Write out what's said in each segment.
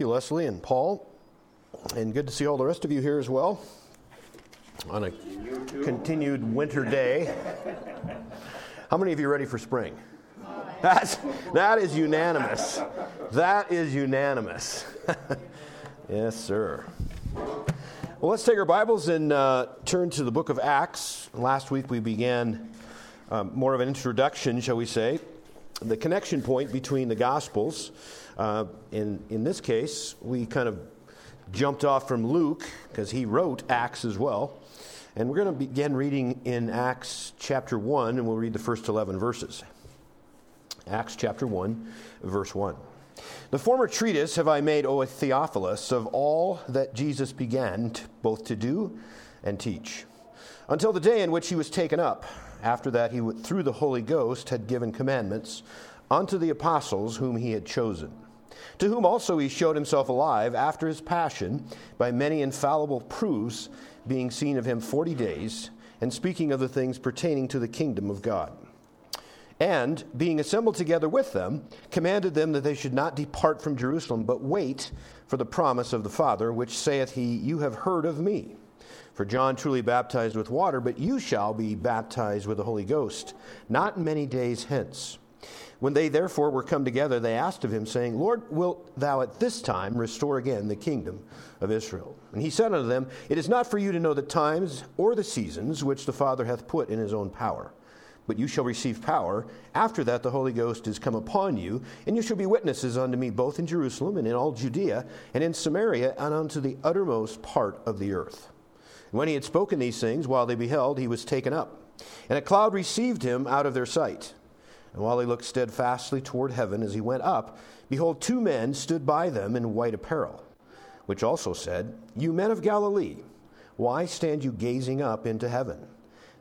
you, Leslie and Paul, and good to see all the rest of you here as well on a continued winter day. How many of you are ready for spring? That's, that is unanimous. That is unanimous. yes, sir. Well, let's take our Bibles and uh, turn to the book of Acts. Last week we began um, more of an introduction, shall we say, the connection point between the Gospels. Uh, in, in this case, we kind of jumped off from Luke because he wrote Acts as well. And we're going to begin reading in Acts chapter 1, and we'll read the first 11 verses. Acts chapter 1, verse 1. The former treatise have I made, O Theophilus, of all that Jesus began both to do and teach, until the day in which he was taken up. After that, he, through the Holy Ghost, had given commandments unto the apostles whom he had chosen to whom also he showed himself alive after his passion by many infallible proofs, being seen of him forty days, and speaking of the things pertaining to the kingdom of God. And, being assembled together with them, commanded them that they should not depart from Jerusalem, but wait for the promise of the Father, which saith he, You have heard of me. For John truly baptized with water, but you shall be baptized with the Holy Ghost, not many days hence. When they therefore were come together, they asked of him, saying, Lord, wilt thou at this time restore again the kingdom of Israel? And he said unto them, It is not for you to know the times or the seasons which the Father hath put in his own power. But you shall receive power. After that, the Holy Ghost is come upon you, and you shall be witnesses unto me both in Jerusalem and in all Judea, and in Samaria, and unto the uttermost part of the earth. And when he had spoken these things, while they beheld, he was taken up. And a cloud received him out of their sight. And while he looked steadfastly toward heaven as he went up, behold, two men stood by them in white apparel, which also said, You men of Galilee, why stand you gazing up into heaven?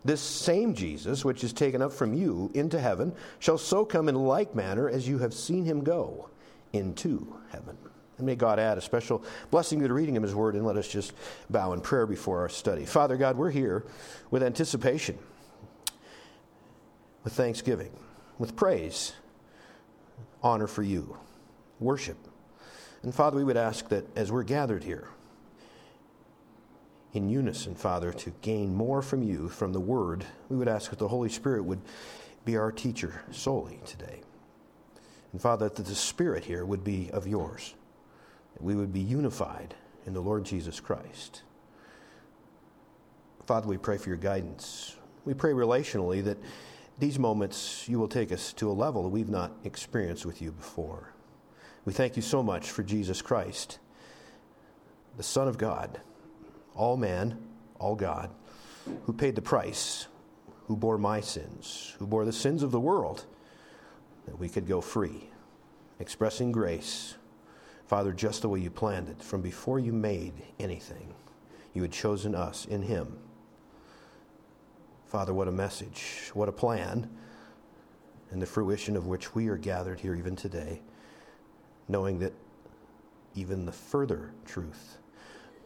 This same Jesus, which is taken up from you into heaven, shall so come in like manner as you have seen him go into heaven. And may God add a special blessing to the reading of his word, and let us just bow in prayer before our study. Father God, we're here with anticipation, with thanksgiving with praise, honor for you, worship. And Father, we would ask that as we're gathered here, in unison, Father, to gain more from you, from the Word, we would ask that the Holy Spirit would be our teacher solely today. And Father, that the Spirit here would be of yours, that we would be unified in the Lord Jesus Christ. Father, we pray for your guidance. We pray relationally that these moments you will take us to a level that we've not experienced with you before. We thank you so much for Jesus Christ, the Son of God, all man, all God, who paid the price, who bore my sins, who bore the sins of the world, that we could go free, expressing grace. Father, just the way you planned it, from before you made anything, you had chosen us in Him Father, what a message, what a plan, and the fruition of which we are gathered here even today, knowing that even the further truth,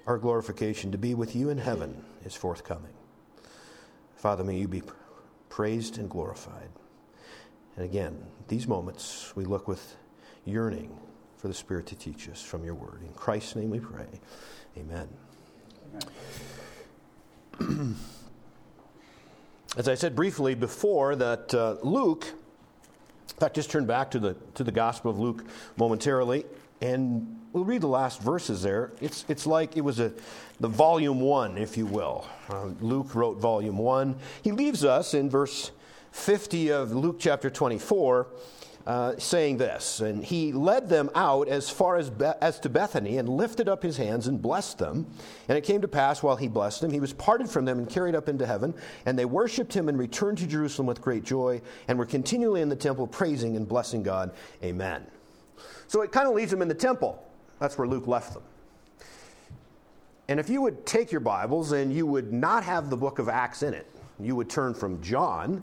our glorification to be with you in heaven, is forthcoming. Father, may you be praised and glorified. And again, these moments we look with yearning for the Spirit to teach us from your word. In Christ's name we pray. Amen. Amen. as I said briefly before, that uh, Luke, in fact, just turn back to the, to the Gospel of Luke momentarily, and we'll read the last verses there. It's, it's like it was a, the volume one, if you will. Uh, Luke wrote volume one. He leaves us in verse 50 of Luke chapter 24 uh, saying this, and he led them out as far as, Be- as to Bethany and lifted up his hands and blessed them. And it came to pass while he blessed them, he was parted from them and carried up into heaven. And they worshipped him and returned to Jerusalem with great joy and were continually in the temple praising and blessing God. Amen. So it kind of leaves them in the temple. That's where Luke left them. And if you would take your Bibles and you would not have the book of Acts in it, you would turn from John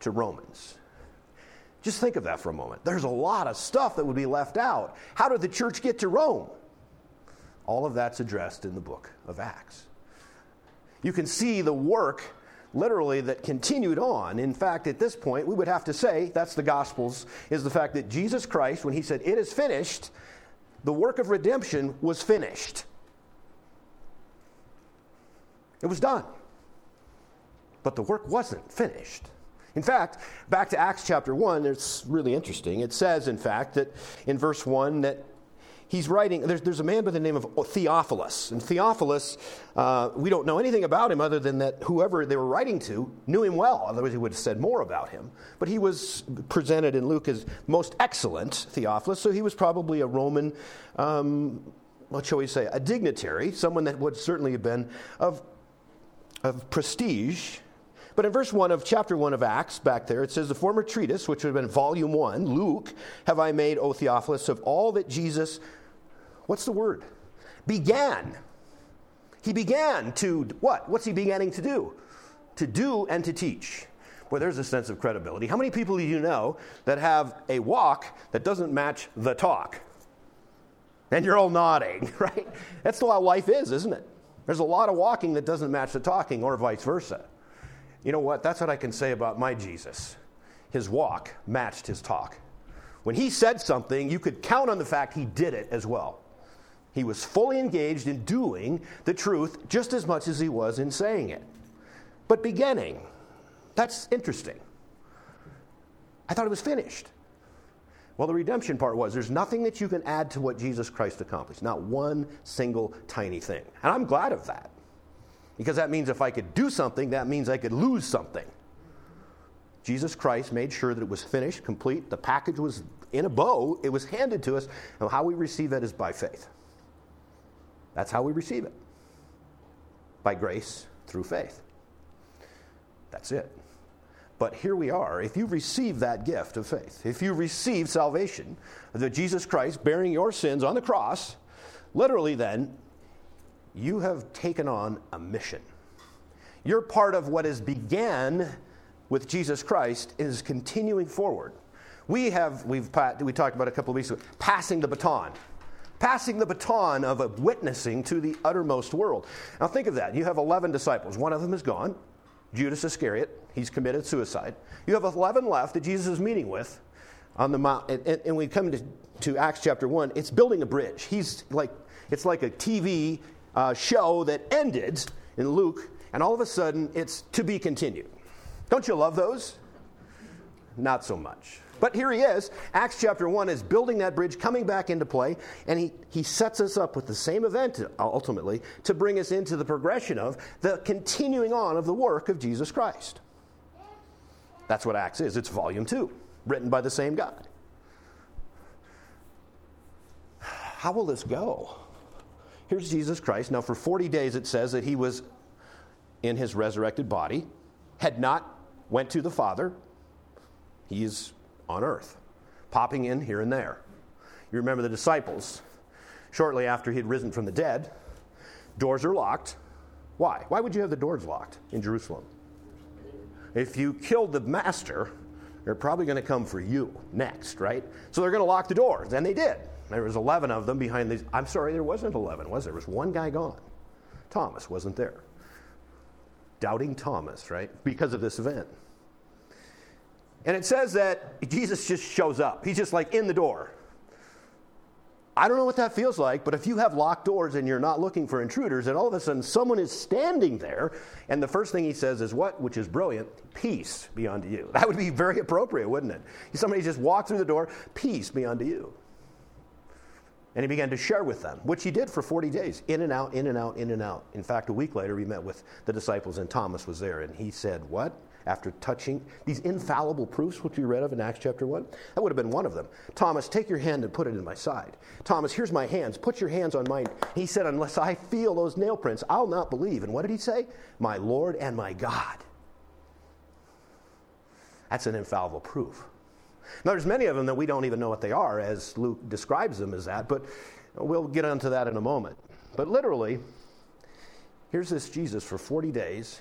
to Romans. Just think of that for a moment. There's a lot of stuff that would be left out. How did the church get to Rome? All of that's addressed in the book of Acts. You can see the work literally that continued on. In fact, at this point, we would have to say that's the Gospels is the fact that Jesus Christ, when he said, It is finished, the work of redemption was finished. It was done. But the work wasn't finished. In fact, back to Acts chapter 1, it's really interesting. It says, in fact, that in verse 1 that he's writing, there's, there's a man by the name of Theophilus. And Theophilus, uh, we don't know anything about him other than that whoever they were writing to knew him well. Otherwise, he would have said more about him. But he was presented in Luke as most excellent Theophilus, so he was probably a Roman, um, what shall we say, a dignitary, someone that would certainly have been of, of prestige but in verse 1 of chapter 1 of Acts, back there, it says, The former treatise, which would have been volume 1, Luke, have I made, O Theophilus, of all that Jesus, what's the word? Began. He began to, what? What's he beginning to do? To do and to teach. Well, there's a sense of credibility. How many people do you know that have a walk that doesn't match the talk? And you're all nodding, right? That's how life is, isn't it? There's a lot of walking that doesn't match the talking, or vice versa. You know what? That's what I can say about my Jesus. His walk matched his talk. When he said something, you could count on the fact he did it as well. He was fully engaged in doing the truth just as much as he was in saying it. But beginning, that's interesting. I thought it was finished. Well, the redemption part was there's nothing that you can add to what Jesus Christ accomplished, not one single tiny thing. And I'm glad of that. Because that means if I could do something, that means I could lose something. Jesus Christ made sure that it was finished, complete. The package was in a bow, it was handed to us. And how we receive that is by faith. That's how we receive it by grace through faith. That's it. But here we are. If you receive that gift of faith, if you receive salvation, that Jesus Christ bearing your sins on the cross, literally then, you have taken on a mission. You're part of what has began with Jesus Christ is continuing forward. We have, we've, we talked about a couple of weeks ago, passing the baton. Passing the baton of witnessing to the uttermost world. Now think of that. You have 11 disciples. One of them is gone, Judas Iscariot. He's committed suicide. You have 11 left that Jesus is meeting with on the mount. And, and, and we come to, to Acts chapter 1. It's building a bridge. He's like, it's like a TV uh, show that ended in Luke, and all of a sudden it's to be continued. Don't you love those? Not so much. But here he is. Acts chapter 1 is building that bridge, coming back into play, and he, he sets us up with the same event ultimately to bring us into the progression of the continuing on of the work of Jesus Christ. That's what Acts is. It's volume 2, written by the same God. How will this go? Here's Jesus Christ. Now, for 40 days, it says that he was in his resurrected body, had not went to the Father. He's on earth, popping in here and there. You remember the disciples, shortly after he had risen from the dead, doors are locked. Why? Why would you have the doors locked in Jerusalem? If you killed the master, they're probably going to come for you next, right? So they're going to lock the doors, and they did. There was 11 of them behind these. I'm sorry, there wasn't 11, was there? There was one guy gone. Thomas wasn't there. Doubting Thomas, right? Because of this event. And it says that Jesus just shows up. He's just like in the door. I don't know what that feels like, but if you have locked doors and you're not looking for intruders, and all of a sudden someone is standing there, and the first thing he says is what? Which is brilliant peace be unto you. That would be very appropriate, wouldn't it? Somebody just walked through the door, peace be unto you. And he began to share with them, which he did for 40 days, in and out, in and out, in and out. In fact, a week later, he met with the disciples, and Thomas was there, and he said, What? After touching these infallible proofs, which we read of in Acts chapter 1, that would have been one of them. Thomas, take your hand and put it in my side. Thomas, here's my hands. Put your hands on mine. He said, Unless I feel those nail prints, I'll not believe. And what did he say? My Lord and my God. That's an infallible proof. Now, there's many of them that we don't even know what they are, as Luke describes them as that, but we'll get onto that in a moment. But literally, here's this Jesus for 40 days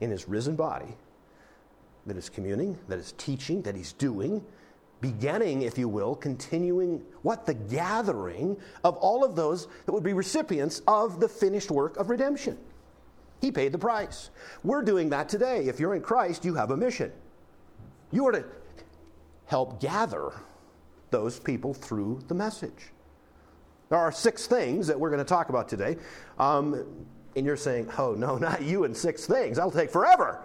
in his risen body that is communing, that is teaching, that he's doing, beginning, if you will, continuing what? The gathering of all of those that would be recipients of the finished work of redemption. He paid the price. We're doing that today. If you're in Christ, you have a mission. You are to help gather those people through the message. There are six things that we're going to talk about today. Um, and you're saying, oh, no, not you and six things. That'll take forever.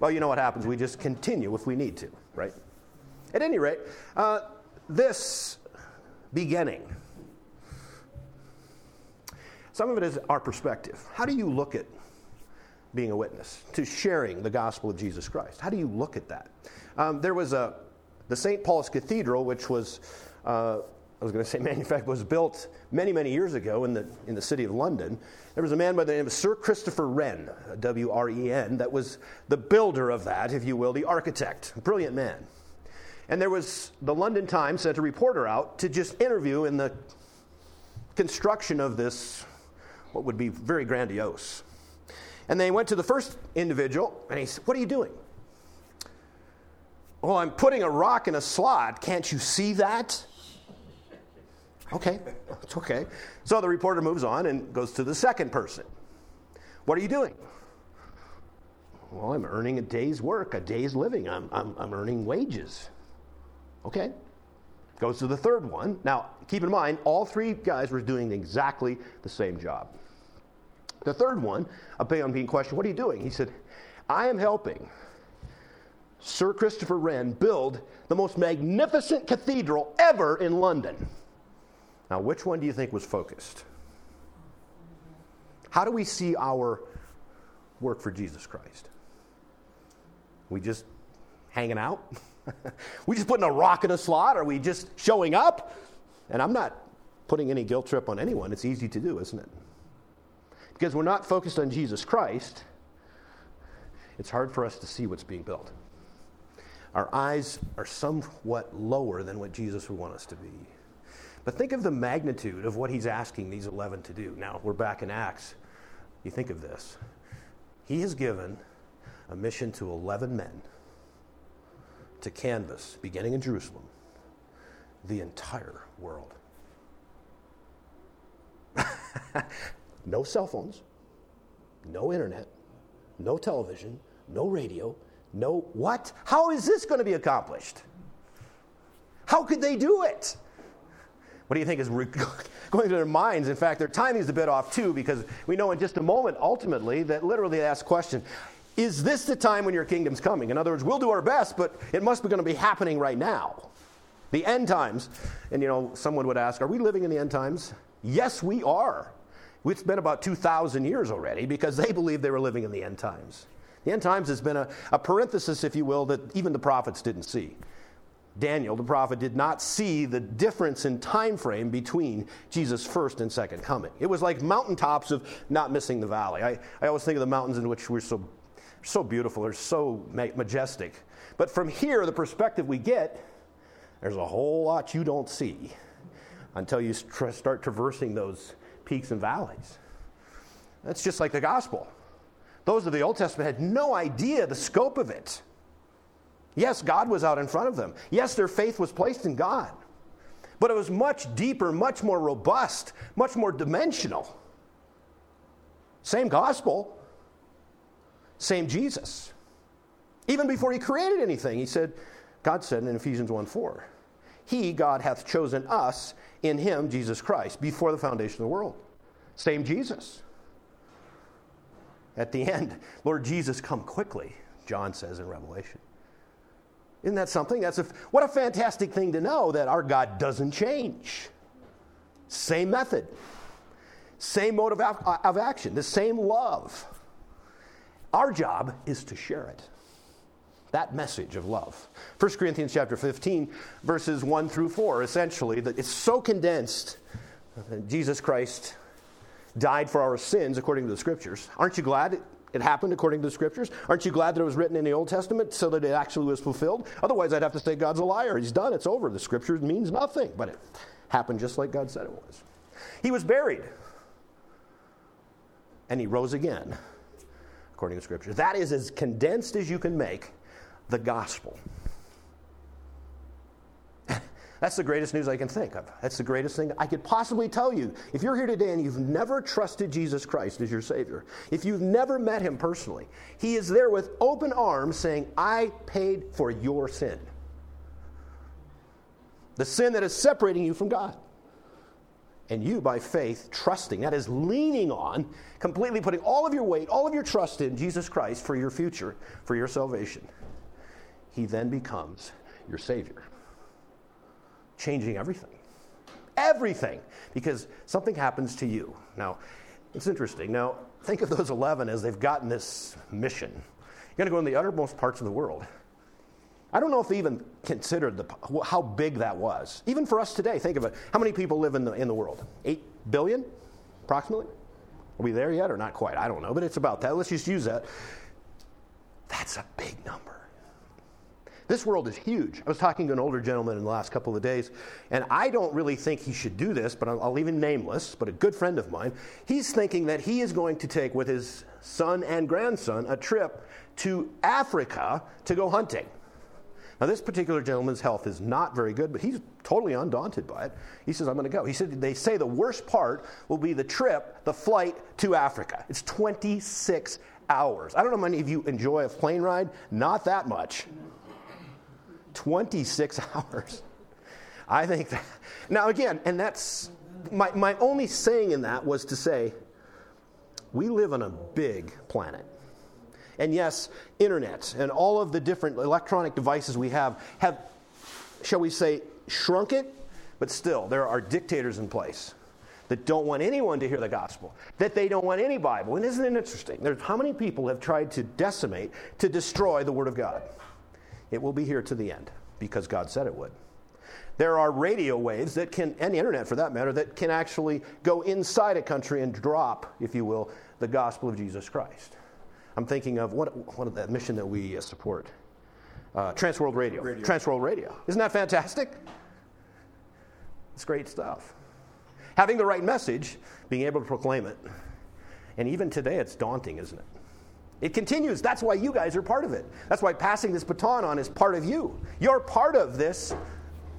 well, you know what happens. We just continue if we need to, right? At any rate, uh, this beginning, some of it is our perspective. How do you look at being a witness, to sharing the gospel of Jesus Christ? How do you look at that? Um, there was a, the St. Paul's Cathedral, which was uh, I was going to say manufactured, was built many, many years ago in the, in the city of London. There was a man by the name of Sir Christopher Wren, W R E N, that was the builder of that, if you will, the architect. Brilliant man. And there was, the London Times sent a reporter out to just interview in the construction of this, what would be very grandiose. And they went to the first individual, and he said, What are you doing? Well, I'm putting a rock in a slot. Can't you see that? Okay, it's okay. So the reporter moves on and goes to the second person. What are you doing? Well, I'm earning a day's work, a day's living. I'm, I'm, I'm earning wages. Okay. Goes to the third one. Now, keep in mind, all three guys were doing exactly the same job. The third one, upon being questioned, What are you doing? He said, I am helping Sir Christopher Wren build the most magnificent cathedral ever in London. Now, which one do you think was focused? How do we see our work for Jesus Christ? We just hanging out? we just putting a rock in a slot? Are we just showing up? And I'm not putting any guilt trip on anyone. It's easy to do, isn't it? Because we're not focused on Jesus Christ, it's hard for us to see what's being built. Our eyes are somewhat lower than what Jesus would want us to be. But think of the magnitude of what he's asking these 11 to do. Now, we're back in Acts. You think of this. He has given a mission to 11 men to canvass, beginning in Jerusalem, the entire world. no cell phones, no internet, no television, no radio, no what? How is this going to be accomplished? How could they do it? What do you think is going through their minds? In fact, their timing is a bit off too, because we know in just a moment, ultimately, that literally they ask question Is this the time when your kingdom's coming? In other words, we'll do our best, but it must be going to be happening right now. The end times. And you know, someone would ask, Are we living in the end times? Yes, we are. It's been about 2,000 years already because they believed they were living in the end times. End times has been a, a parenthesis, if you will, that even the prophets didn't see. Daniel, the prophet, did not see the difference in time frame between Jesus' first and second coming. It was like mountaintops of not missing the valley. I, I always think of the mountains in which we're so, so beautiful, they're so majestic. But from here, the perspective we get, there's a whole lot you don't see until you start traversing those peaks and valleys. That's just like the gospel. Those of the Old Testament had no idea the scope of it. Yes, God was out in front of them. Yes, their faith was placed in God. But it was much deeper, much more robust, much more dimensional. Same gospel, same Jesus. Even before he created anything, he said, God said in Ephesians 1 4, He, God, hath chosen us in him, Jesus Christ, before the foundation of the world. Same Jesus. At the end, Lord Jesus, come quickly, John says in Revelation. Isn't that something? That's a, what a fantastic thing to know that our God doesn't change. Same method, same mode of, of action, the same love. Our job is to share it. That message of love. 1 Corinthians chapter 15, verses 1 through 4, essentially, that it's so condensed. Jesus Christ died for our sins according to the scriptures. Aren't you glad it happened according to the scriptures. Aren't you glad that it was written in the Old Testament so that it actually was fulfilled? Otherwise, I'd have to say God's a liar. He's done. It's over. The scriptures means nothing. But it happened just like God said it was. He was buried. And he rose again, according to scripture. That is as condensed as you can make the gospel. That's the greatest news I can think of. That's the greatest thing I could possibly tell you. If you're here today and you've never trusted Jesus Christ as your Savior, if you've never met Him personally, He is there with open arms saying, I paid for your sin. The sin that is separating you from God. And you, by faith, trusting, that is leaning on, completely putting all of your weight, all of your trust in Jesus Christ for your future, for your salvation, he then becomes your Savior, changing everything. Everything. Because something happens to you. Now, it's interesting. Now, think of those 11 as they've gotten this mission. You're going to go in the uttermost parts of the world. I don't know if they even considered the, how big that was. Even for us today, think of it. How many people live in the, in the world? 8 billion, approximately? Are we there yet or not quite? I don't know, but it's about that. Let's just use that. That's a big number. This world is huge. I was talking to an older gentleman in the last couple of days, and I don't really think he should do this, but I'll, leave him nameless, but a good friend of mine. He's thinking that he is going to take with his son and grandson a trip to Africa to go hunting. Now, this particular gentleman's health is not very good, but he's totally undaunted by it. He says, I'm going to go. He said, they say the worst part will be the trip, the flight to Africa. It's 26 hours. I don't know how many of you enjoy a plane ride, not that much. 26 hours. I think that. Now, again, and that's my, my only saying in that was to say, we live on a big planet. And yes, internet and all of the different electronic devices we have have, shall we say, shrunk it, but still, there are dictators in place that don't want anyone to hear the gospel, that they don't want any Bible. And isn't it interesting? There's how many people have tried to decimate, to destroy the Word of God? It will be here to the end because God said it would. There are radio waves that can, and the internet for that matter, that can actually go inside a country and drop, if you will, the gospel of Jesus Christ. I'm thinking of what, what that mission that we uh, support uh, Transworld Radio. Radio. Transworld Radio. Isn't that fantastic? It's great stuff. Having the right message, being able to proclaim it. And even today, it's daunting, isn't it? It continues. That's why you guys are part of it. That's why passing this baton on is part of you. You're part of this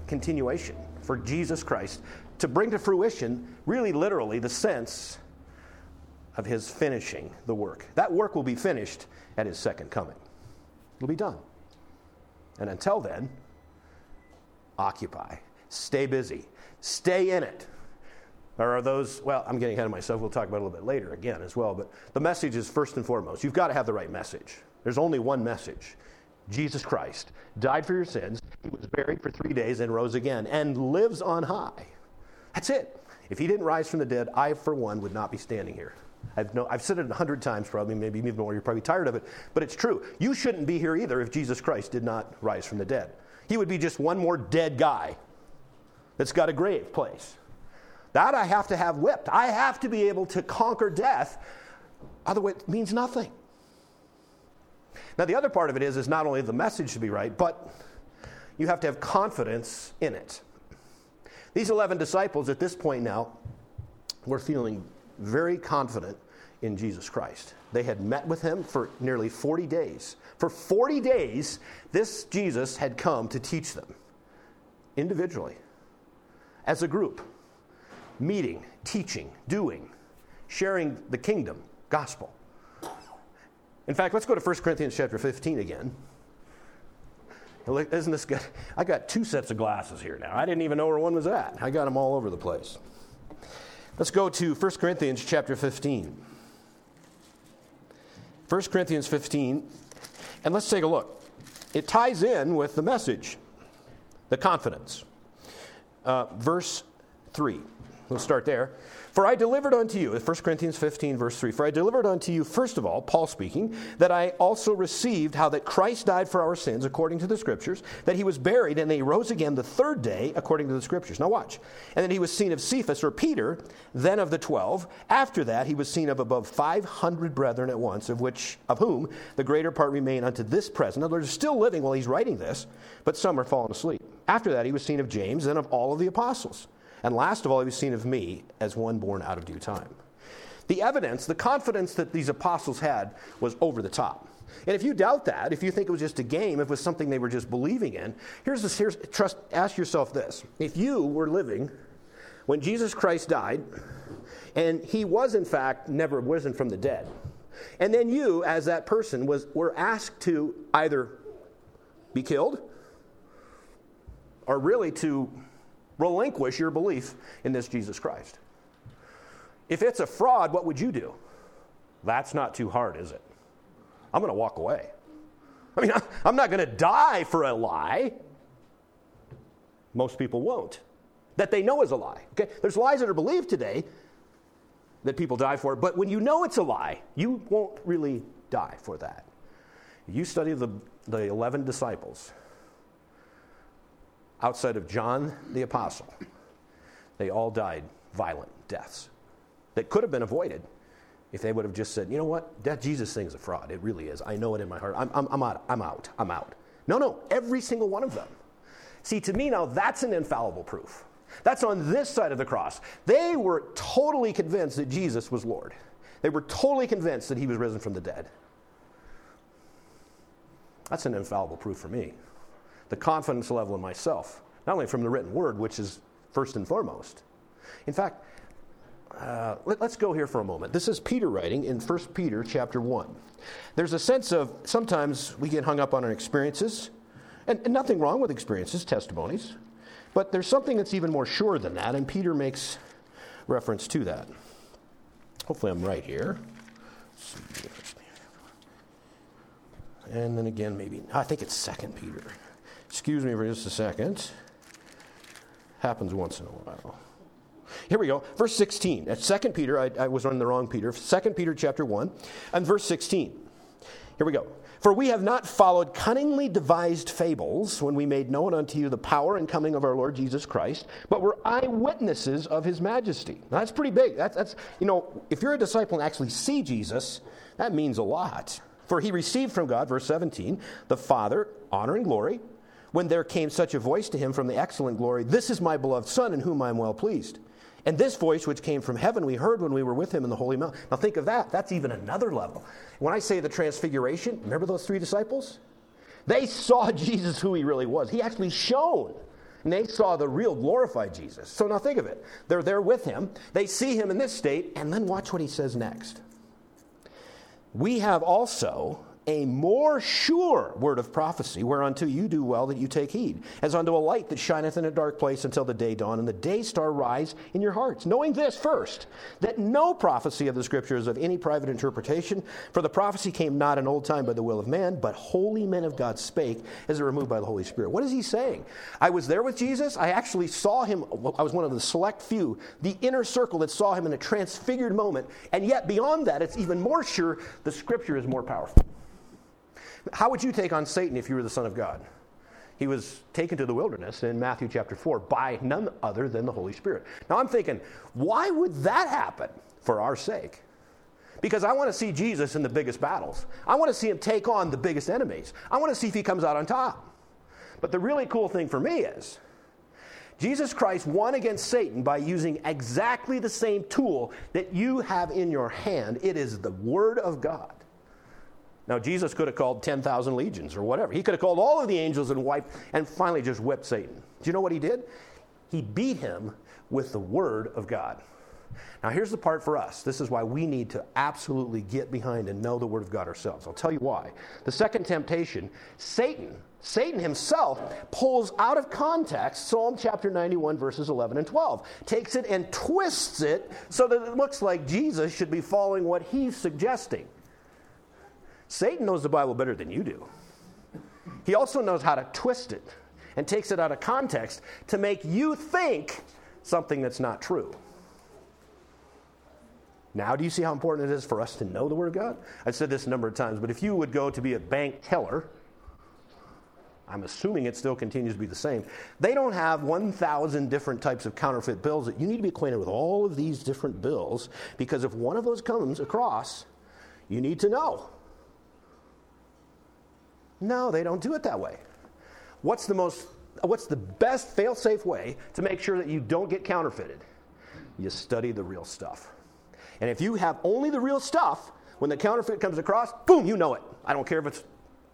continuation for Jesus Christ to bring to fruition, really literally, the sense of his finishing the work. That work will be finished at his second coming. It'll be done. And until then, occupy, stay busy, stay in it. There are those, well, I'm getting ahead of myself. We'll talk about it a little bit later again as well. But the message is first and foremost. You've got to have the right message. There's only one message Jesus Christ died for your sins, he was buried for three days and rose again, and lives on high. That's it. If he didn't rise from the dead, I, for one, would not be standing here. I've, no, I've said it a hundred times, probably, maybe even more. You're probably tired of it, but it's true. You shouldn't be here either if Jesus Christ did not rise from the dead. He would be just one more dead guy that's got a grave place. That I have to have whipped. I have to be able to conquer death. Otherwise, it means nothing. Now, the other part of it is, is not only the message to be right, but you have to have confidence in it. These 11 disciples at this point now were feeling very confident in Jesus Christ. They had met with him for nearly 40 days. For 40 days, this Jesus had come to teach them individually, as a group meeting, teaching, doing, sharing the kingdom, gospel. In fact, let's go to 1 Corinthians chapter 15 again. Isn't this good? I got two sets of glasses here now. I didn't even know where one was at. I got them all over the place. Let's go to 1 Corinthians chapter 15. 1 Corinthians 15, and let's take a look. It ties in with the message, the confidence. Uh, verse 3. We'll start there. For I delivered unto you, 1 Corinthians 15, verse 3, for I delivered unto you, first of all, Paul speaking, that I also received how that Christ died for our sins according to the Scriptures, that he was buried, and that he rose again the third day according to the Scriptures. Now watch. And then he was seen of Cephas, or Peter, then of the twelve. After that, he was seen of above 500 brethren at once, of which, of whom the greater part remain unto this present. In other words, still living while he's writing this, but some are fallen asleep. After that, he was seen of James, then of all of the apostles. And last of all, he was seen of me as one born out of due time. The evidence, the confidence that these apostles had was over the top. And if you doubt that, if you think it was just a game, if it was something they were just believing in, here's this, here's, trust, ask yourself this. If you were living when Jesus Christ died, and he was in fact never risen from the dead, and then you, as that person, was, were asked to either be killed or really to relinquish your belief in this Jesus Christ. If it's a fraud, what would you do? That's not too hard, is it? I'm going to walk away. I mean, I'm not going to die for a lie. Most people won't. That they know is a lie. Okay? There's lies that are believed today that people die for, but when you know it's a lie, you won't really die for that. You study the, the 11 disciples outside of John the Apostle, they all died violent deaths that could have been avoided if they would have just said, you know what, that Jesus thing is a fraud. It really is. I know it in my heart. I'm, I'm, I'm, out. I'm out. I'm out. No, no, every single one of them. See, to me now, that's an infallible proof. That's on this side of the cross. They were totally convinced that Jesus was Lord. They were totally convinced that he was risen from the dead. That's an infallible proof for me. The confidence level in myself, not only from the written word, which is first and foremost. In fact, uh, let, us go here for a moment. This is Peter writing in 1 Peter chapter 1. There's a sense of sometimes we get hung up on our experiences, and, and nothing wrong with experiences, testimonies, but there's something that's even more sure than that, and Peter makes reference to that. Hopefully, I'm right here. And then again, maybe, I think it's 2 Peter. Excuse me for just a second. Happens once in a while. Here we go. Verse 16. At 2 Peter, I, I was on the wrong Peter. 2 Peter chapter 1 and verse 16. Here we go. For we have not followed cunningly devised fables when we made known unto you the power and coming of our Lord Jesus Christ, but were eyewitnesses of his majesty. Now, that's pretty big. That's, that's, you know, if you're a disciple and actually see Jesus, that means a lot. For he received from God, verse 17, the Father, honor and glory, when there came such a voice to him from the excellent glory, This is my beloved Son, in whom I am well pleased. And this voice, which came from heaven, we heard when we were with him in the Holy Mount. Now think of that. That's even another level. When I say the transfiguration, remember those three disciples? They saw Jesus who he really was. He actually shone. And they saw the real glorified Jesus. So now think of it. They're there with him. They see him in this state, and then watch what he says next. We have also a more sure word of prophecy, whereunto you do well that you take heed, as unto a light that shineth in a dark place until the day dawn and the day star rise in your hearts. Knowing this first, that no prophecy of the Scripture is of any private interpretation, for the prophecy came not in old time by the will of man, but holy men of God spake as they were moved by the Holy Spirit. What is he saying? I was there with Jesus. I actually saw him. I was one of the select few, the inner circle that saw him in a transfigured moment. And yet, beyond that, it's even more sure the Scripture is more powerful. How would you take on Satan if you were the Son of God? He was taken to the wilderness in Matthew chapter 4 by none other than the Holy Spirit. Now I'm thinking, why would that happen for our sake? Because I want to see Jesus in the biggest battles. I want to see him take on the biggest enemies. I want to see if he comes out on top. But the really cool thing for me is Jesus Christ won against Satan by using exactly the same tool that you have in your hand. It is the Word of God. Now, Jesus could have called 10,000 legions or whatever. He could have called all of the angels and wiped and finally just whipped Satan. Do you know what he did? He beat him with the word of God. Now, here's the part for us. This is why we need to absolutely get behind and know the word of God ourselves. I'll tell you why. The second temptation, Satan, Satan himself pulls out of context Psalm chapter 91, verses 11 and 12, takes it and twists it so that it looks like Jesus should be following what he's suggesting. Satan knows the Bible better than you do. He also knows how to twist it and takes it out of context to make you think something that's not true. Now, do you see how important it is for us to know the Word of God? I've said this a number of times, but if you would go to be a bank teller, I'm assuming it still continues to be the same. They don't have 1,000 different types of counterfeit bills. That you need to be acquainted with all of these different bills because if one of those comes across, you need to know. No, they don't do it that way. What's the most what's the best fail-safe way to make sure that you don't get counterfeited? You study the real stuff. And if you have only the real stuff, when the counterfeit comes across, boom, you know it. I don't care if it's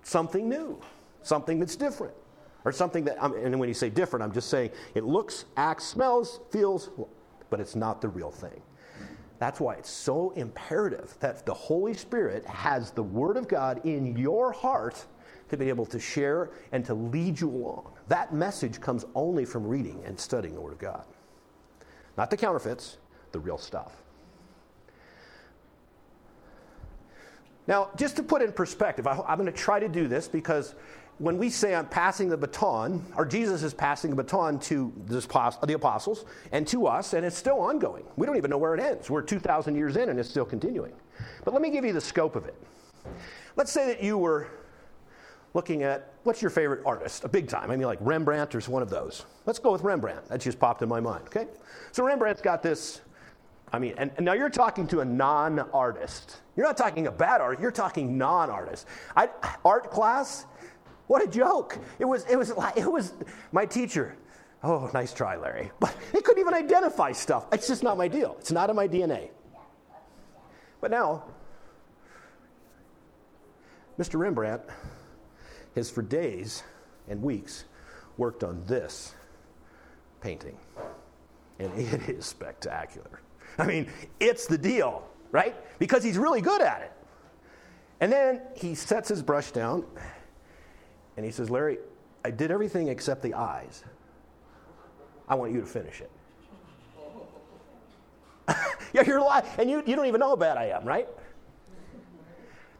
something new, something that's different, or something that, and when you say different, I'm just saying it looks, acts, smells, feels, but it's not the real thing. That's why it's so imperative that the Holy Spirit has the Word of God in your heart to be able to share and to lead you along. That message comes only from reading and studying the Word of God. Not the counterfeits, the real stuff. Now, just to put in perspective, I, am going to try to do this because when we say I'm passing the baton, or Jesus is passing the baton to the apostles and to us, and it's still ongoing. We don't even know where it ends. We're 2,000 years in and it's still continuing. But let me give you the scope of it. Let's say that you were looking at what's your favorite artist, a big time. I mean, like Rembrandt or one of those. Let's go with Rembrandt. That just popped in my mind, okay? So Rembrandt's got this, I mean, and, and now you're talking to a non artist. You're not talking a bad artist, you're talking non artist. Art class, what a joke. It was, it was, it was my teacher. Oh, nice try, Larry. But they couldn't even identify stuff. It's just not my deal. It's not in my DNA. But now, Mr. Rembrandt has for days and weeks worked on this painting. And it is spectacular. I mean, it's the deal, right? Because he's really good at it. And then he sets his brush down and he says, Larry, I did everything except the eyes. I want you to finish it. yeah, you're lying. And you, you don't even know how bad I am, right?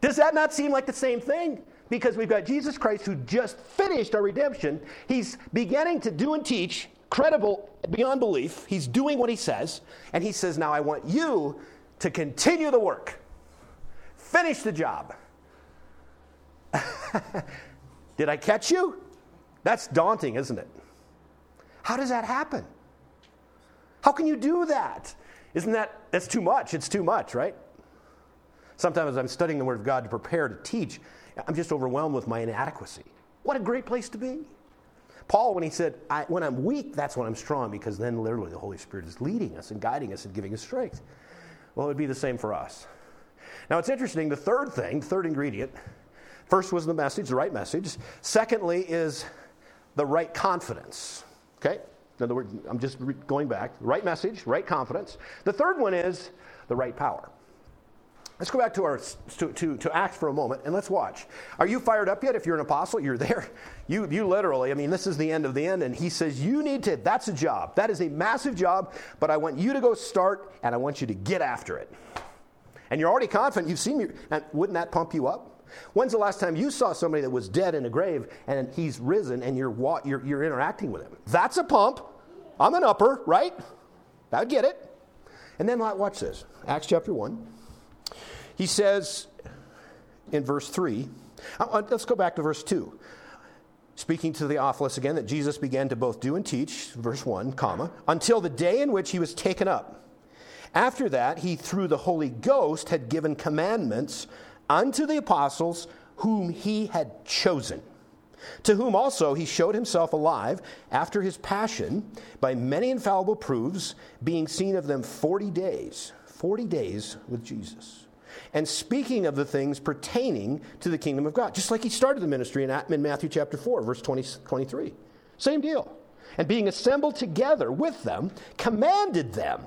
Does that not seem like the same thing? Because we've got Jesus Christ who just finished our redemption. He's beginning to do and teach, credible beyond belief. He's doing what he says. And he says, Now I want you to continue the work, finish the job. Did I catch you? That's daunting, isn't it? How does that happen? How can you do that? Isn't that that's too much? It's too much, right? Sometimes I'm studying the Word of God to prepare to teach. I'm just overwhelmed with my inadequacy. What a great place to be. Paul, when he said, When I'm weak, that's when I'm strong, because then literally the Holy Spirit is leading us and guiding us and giving us strength. Well, it would be the same for us. Now, it's interesting, the third thing, the third ingredient, First was the message, the right message. Secondly, is the right confidence. Okay? In other words, I'm just going back. Right message, right confidence. The third one is the right power. Let's go back to our to, to, to Acts for a moment and let's watch. Are you fired up yet? If you're an apostle, you're there. You you literally, I mean, this is the end of the end, and he says, You need to, that's a job. That is a massive job, but I want you to go start and I want you to get after it. And you're already confident, you've seen me, and wouldn't that pump you up? When's the last time you saw somebody that was dead in a grave and he's risen and you're, you're, you're interacting with him? That's a pump. I'm an upper, right? I get it. And then watch this Acts chapter 1. He says in verse 3, uh, uh, let's go back to verse 2. Speaking to the Theophilus again, that Jesus began to both do and teach, verse 1, comma, until the day in which he was taken up. After that, he, through the Holy Ghost, had given commandments unto the apostles whom he had chosen, to whom also he showed himself alive after his passion by many infallible proofs, being seen of them 40 days, 40 days with Jesus. And speaking of the things pertaining to the kingdom of God, just like he started the ministry in Matthew chapter 4, verse 20, 23. Same deal. And being assembled together with them, commanded them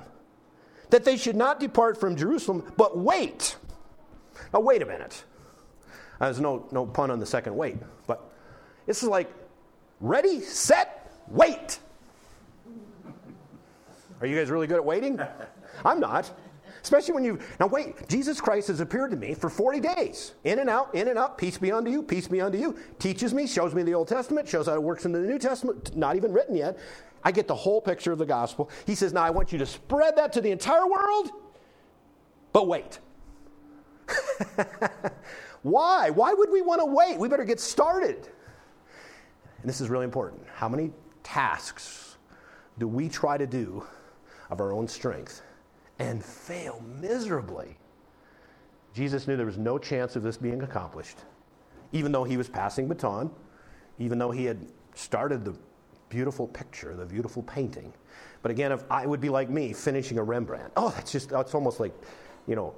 that they should not depart from Jerusalem, but wait now, wait a minute. Uh, there's no, no pun on the second wait, but this is like ready, set, wait. Are you guys really good at waiting? I'm not. Especially when you, now wait, Jesus Christ has appeared to me for 40 days. In and out, in and out, peace be unto you, peace be unto you. Teaches me, shows me the Old Testament, shows how it works in the New Testament, not even written yet. I get the whole picture of the gospel. He says, now I want you to spread that to the entire world, but wait. Why? Why would we want to wait? We better get started. And this is really important. How many tasks do we try to do of our own strength and fail miserably? Jesus knew there was no chance of this being accomplished, even though he was passing baton, even though he had started the beautiful picture, the beautiful painting. But again, if I would be like me finishing a Rembrandt, oh, that's just, that's almost like, you know,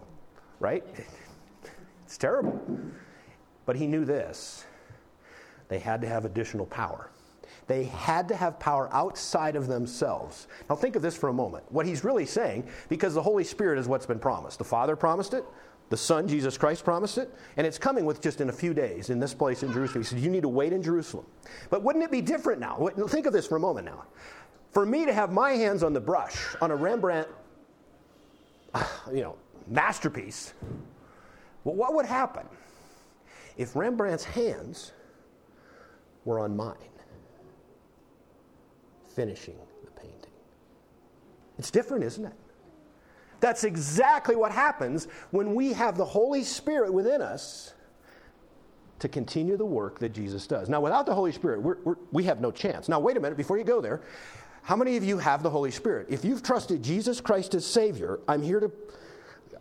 right? It's terrible. But he knew this they had to have additional power. They had to have power outside of themselves. Now, think of this for a moment. What he's really saying, because the Holy Spirit is what's been promised. The Father promised it, the Son, Jesus Christ, promised it, and it's coming with just in a few days in this place in Jerusalem. He said, You need to wait in Jerusalem. But wouldn't it be different now? Think of this for a moment now. For me to have my hands on the brush on a Rembrandt, you know, masterpiece, Well, what would happen if Rembrandt's hands were on mine, finishing the painting? It's different, isn't it? That's exactly what happens when we have the Holy Spirit within us to continue the work that Jesus does. Now, without the Holy Spirit, we're, we're, we have no chance. Now, wait a minute before you go there. How many of you have the Holy Spirit? If you've trusted Jesus Christ as Savior, I'm here to,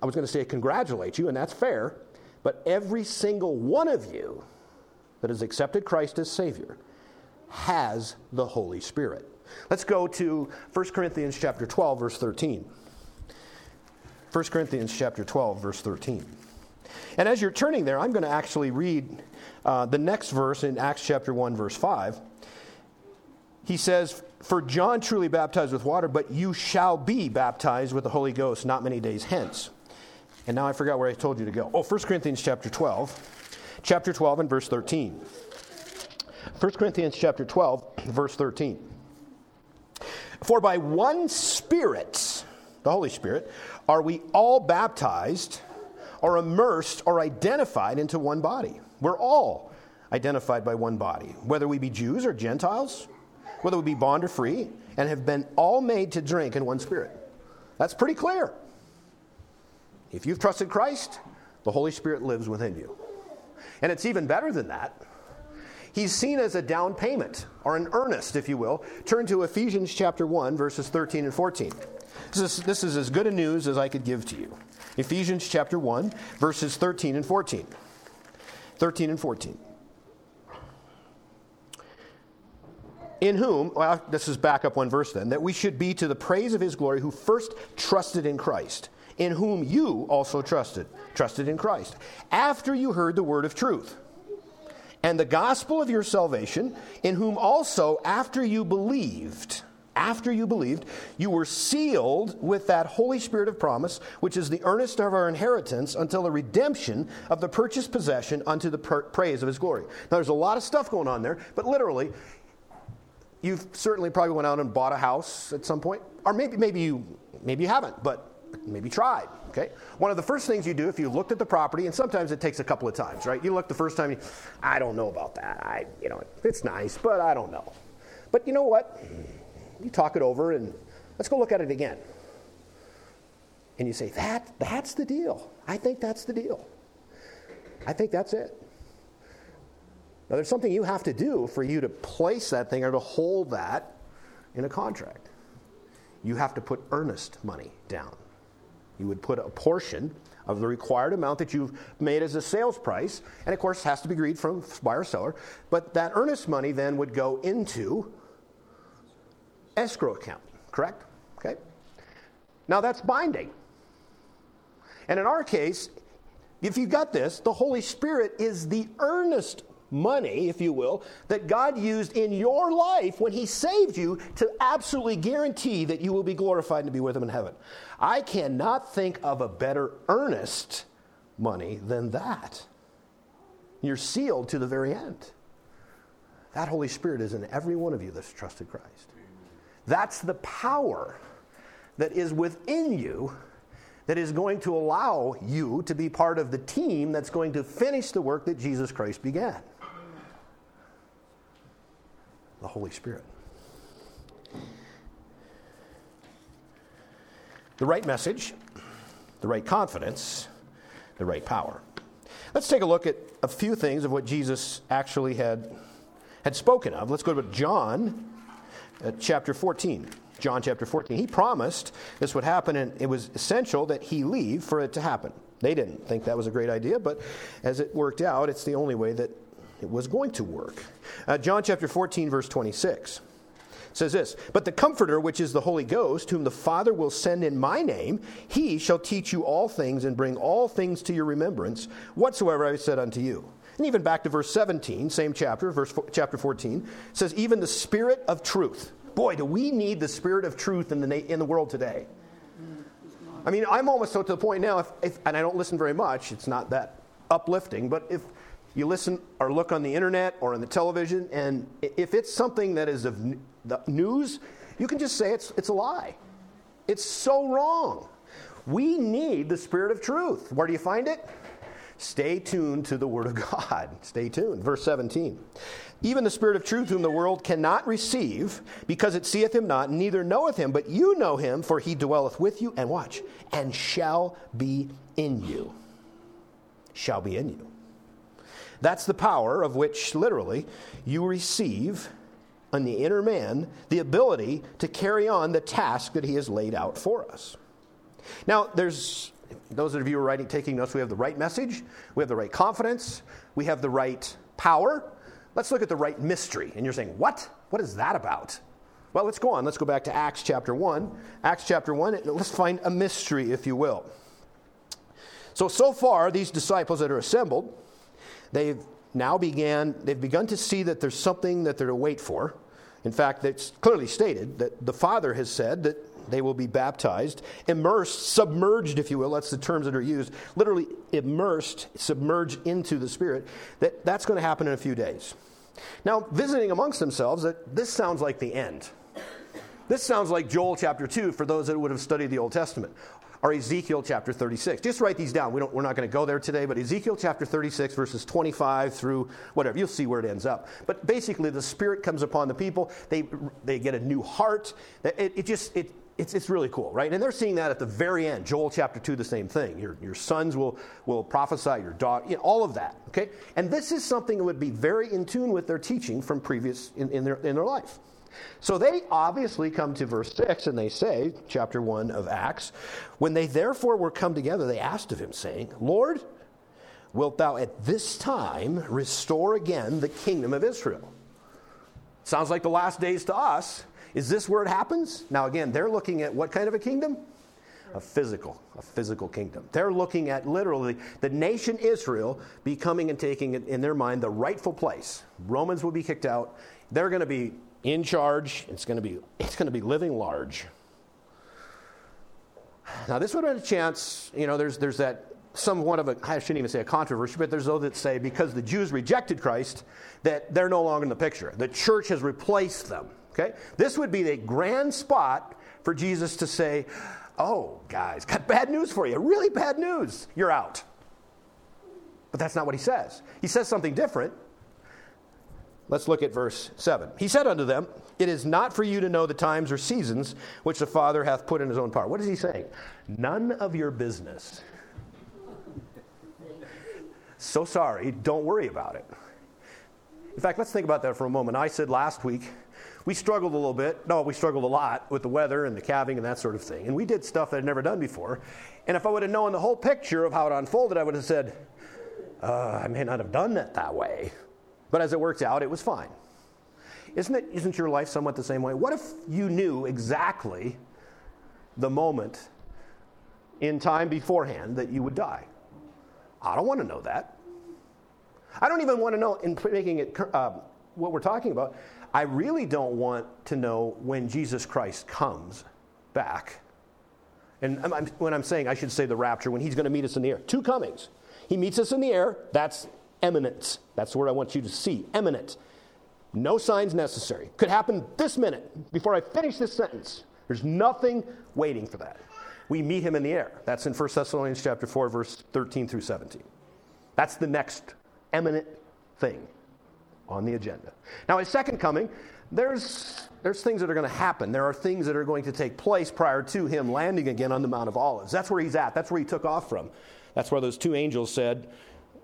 I was going to say congratulate you, and that's fair, but every single one of you that has accepted Christ as Savior has the Holy Spirit. Let's go to 1 Corinthians chapter 12 verse 13. 1 Corinthians chapter 12 verse 13. And as you're turning there, I'm going to actually read uh, the next verse in Acts chapter 1, verse 5. He says, For John truly baptized with water, but you shall be baptized with the Holy Ghost not many days hence. And now I forgot where I told you to go. Oh, 1 Corinthians chapter 12. Chapter 12 and verse 13. 1 Corinthians chapter 12, verse 13. For by one Spirit, the Holy Spirit, are we all baptized or immersed or identified into one body. We're all identified by one body, whether we be Jews or Gentiles, whether we be bond or free, and have been all made to drink in one spirit. That's pretty clear. If you've trusted Christ, the Holy Spirit lives within you. And it's even better than that. He's seen as a down payment, or an earnest, if you will. Turn to Ephesians chapter 1, verses 13 and 14. This is, this is as good a news as I could give to you. Ephesians chapter 1, verses 13 and 14. 13 and 14. In whom, well, this is back up one verse then, that we should be to the praise of his glory who first trusted in Christ, in whom you also trusted, trusted in Christ, after you heard the word of truth and the gospel of your salvation, in whom also, after you believed, after you believed, you were sealed with that Holy Spirit of promise, which is the earnest of our inheritance until the redemption of the purchased possession unto the praise of his glory. Now, there's a lot of stuff going on there, but literally, you've certainly probably went out and bought a house at some point, or maybe, maybe, you, maybe you haven't, but maybe tried. Okay? One of the first things you do if you looked at the property, and sometimes it takes a couple of times, right? You look the first time, I don't know about that. I, you know, it's nice, but I don't know. But you know what? you talk it over and let's go look at it again. And you say, that, that's the deal. I think that's the deal. I think that's it. Now, there's something you have to do for you to place that thing or to hold that in a contract. You have to put earnest money down. You would put a portion of the required amount that you've made as a sales price, and of course, has to be agreed from buyer seller. But that earnest money then would go into escrow account, correct? Okay. Now that's binding. And in our case, if you've got this, the Holy Spirit is the earnest money, if you will, that God used in your life when He saved you to absolutely guarantee that you will be glorified and be with Him in heaven. I cannot think of a better earnest money than that. You're sealed to the very end. That Holy Spirit is in every one of you that's trusted Christ. That's the power that is within you that is going to allow you to be part of the team that's going to finish the work that Jesus Christ began. The Holy Spirit. The right message, the right confidence, the right power. Let's take a look at a few things of what Jesus actually had, had spoken of. Let's go to John uh, chapter 14. John chapter 14. He promised this would happen, and it was essential that he leave for it to happen. They didn't think that was a great idea, but as it worked out, it's the only way that it was going to work. Uh, John chapter 14, verse 26 says this But the Comforter, which is the Holy Ghost, whom the Father will send in my name, he shall teach you all things and bring all things to your remembrance, whatsoever I said unto you. And even back to verse 17, same chapter, verse chapter 14, says, Even the Spirit of truth. Boy, do we need the Spirit of truth in the, in the world today. I mean, I'm almost so to the point now, if, if, and I don't listen very much, it's not that uplifting, but if you listen or look on the internet or on the television, and if it's something that is of the news, you can just say it's, it's a lie. It's so wrong. We need the Spirit of truth. Where do you find it? Stay tuned to the Word of God. Stay tuned. Verse 17. Even the Spirit of truth, whom the world cannot receive, because it seeth him not, neither knoweth him, but you know him, for he dwelleth with you, and watch, and shall be in you. Shall be in you. That's the power of which, literally, you receive on the inner man the ability to carry on the task that he has laid out for us. Now, there's those of you who are writing, taking notes, we have the right message, we have the right confidence, we have the right power. Let's look at the right mystery. And you're saying, what? What is that about? Well, let's go on. Let's go back to Acts chapter 1. Acts chapter 1, let's find a mystery, if you will. So, so far, these disciples that are assembled, they've now began, they've begun to see that there's something that they're to wait for. In fact, it's clearly stated that the Father has said that they will be baptized, immersed, submerged, if you will. That's the terms that are used. Literally immersed, submerged into the Spirit. That, that's going to happen in a few days. Now, visiting amongst themselves, that this sounds like the end. This sounds like Joel chapter 2 for those that would have studied the Old Testament, or Ezekiel chapter 36. Just write these down. We don't, we're not going to go there today, but Ezekiel chapter 36, verses 25 through whatever. You'll see where it ends up. But basically, the Spirit comes upon the people. They, they get a new heart. It, it just, it, it's, it's really cool, right? And they're seeing that at the very end. Joel chapter 2, the same thing. Your, your sons will, will prophesy, your daughter, you know, all of that, okay? And this is something that would be very in tune with their teaching from previous in, in, their, in their life. So they obviously come to verse 6 and they say, chapter 1 of Acts, when they therefore were come together, they asked of him, saying, Lord, wilt thou at this time restore again the kingdom of Israel? Sounds like the last days to us. Is this where it happens? Now, again, they're looking at what kind of a kingdom? A physical, a physical kingdom. They're looking at literally the nation Israel becoming and taking in their mind the rightful place. Romans will be kicked out. They're going to be in charge. It's going to be, it's going to be living large. Now, this would have been a chance, you know, there's, there's that somewhat of a, I shouldn't even say a controversy, but there's those that say because the Jews rejected Christ, that they're no longer in the picture. The church has replaced them. Okay? This would be the grand spot for Jesus to say, Oh, guys, got bad news for you. Really bad news. You're out. But that's not what he says. He says something different. Let's look at verse 7. He said unto them, It is not for you to know the times or seasons which the Father hath put in his own power. What is he saying? None of your business. So sorry, don't worry about it. In fact, let's think about that for a moment. I said last week we struggled a little bit. No, we struggled a lot with the weather and the calving and that sort of thing. And we did stuff that I'd never done before. And if I would have known the whole picture of how it unfolded, I would have said, uh, I may not have done it that way. But as it worked out, it was fine. Isn't, it, isn't your life somewhat the same way? What if you knew exactly the moment in time beforehand that you would die? I don't want to know that. I don't even want to know, in making it uh, what we're talking about, I really don't want to know when Jesus Christ comes back. And I'm, when I'm saying I should say the rapture, when he's going to meet us in the air. Two comings. He meets us in the air. That's imminent. That's the word I want you to see. Imminent. No signs necessary. Could happen this minute before I finish this sentence. There's nothing waiting for that. We meet him in the air. That's in 1 Thessalonians chapter 4, verse 13 through 17. That's the next eminent thing on the agenda. Now, his second coming, there's, there's things that are going to happen. There are things that are going to take place prior to him landing again on the Mount of Olives. That's where he's at. That's where he took off from. That's where those two angels said,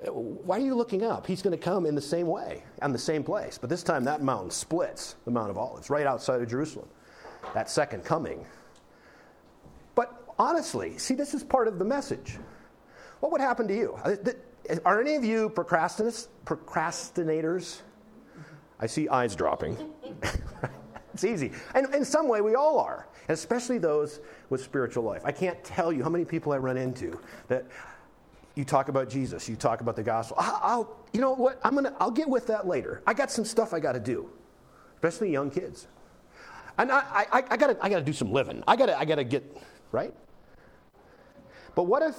Why are you looking up? He's going to come in the same way, on the same place. But this time that mountain splits, the Mount of Olives, right outside of Jerusalem. That second coming. But honestly, see, this is part of the message. What would happen to you? Uh, are any of you procrastinators? I see eyes dropping. it's easy. And in some way, we all are, especially those with spiritual life. I can't tell you how many people I run into that you talk about Jesus, you talk about the gospel. I'll, you know what? I'm gonna, I'll get with that later. I got some stuff I got to do, especially young kids. And I, I, I got I to do some living. I got I to get, right? But what if,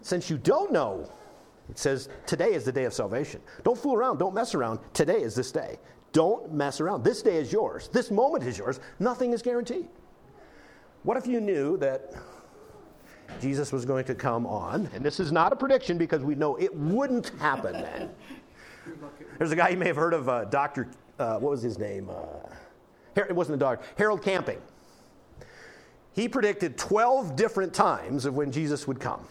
since you don't know it says, Today is the day of salvation. Don't fool around. Don't mess around. Today is this day. Don't mess around. This day is yours. This moment is yours. Nothing is guaranteed. What if you knew that Jesus was going to come on. And this is not a prediction because we know it wouldn't happen then. There's a guy you may have heard of, uh, Dr. Uh, what was his name? Uh, it wasn't a doctor, Harold Camping. He predicted 12 different times of when Jesus would come.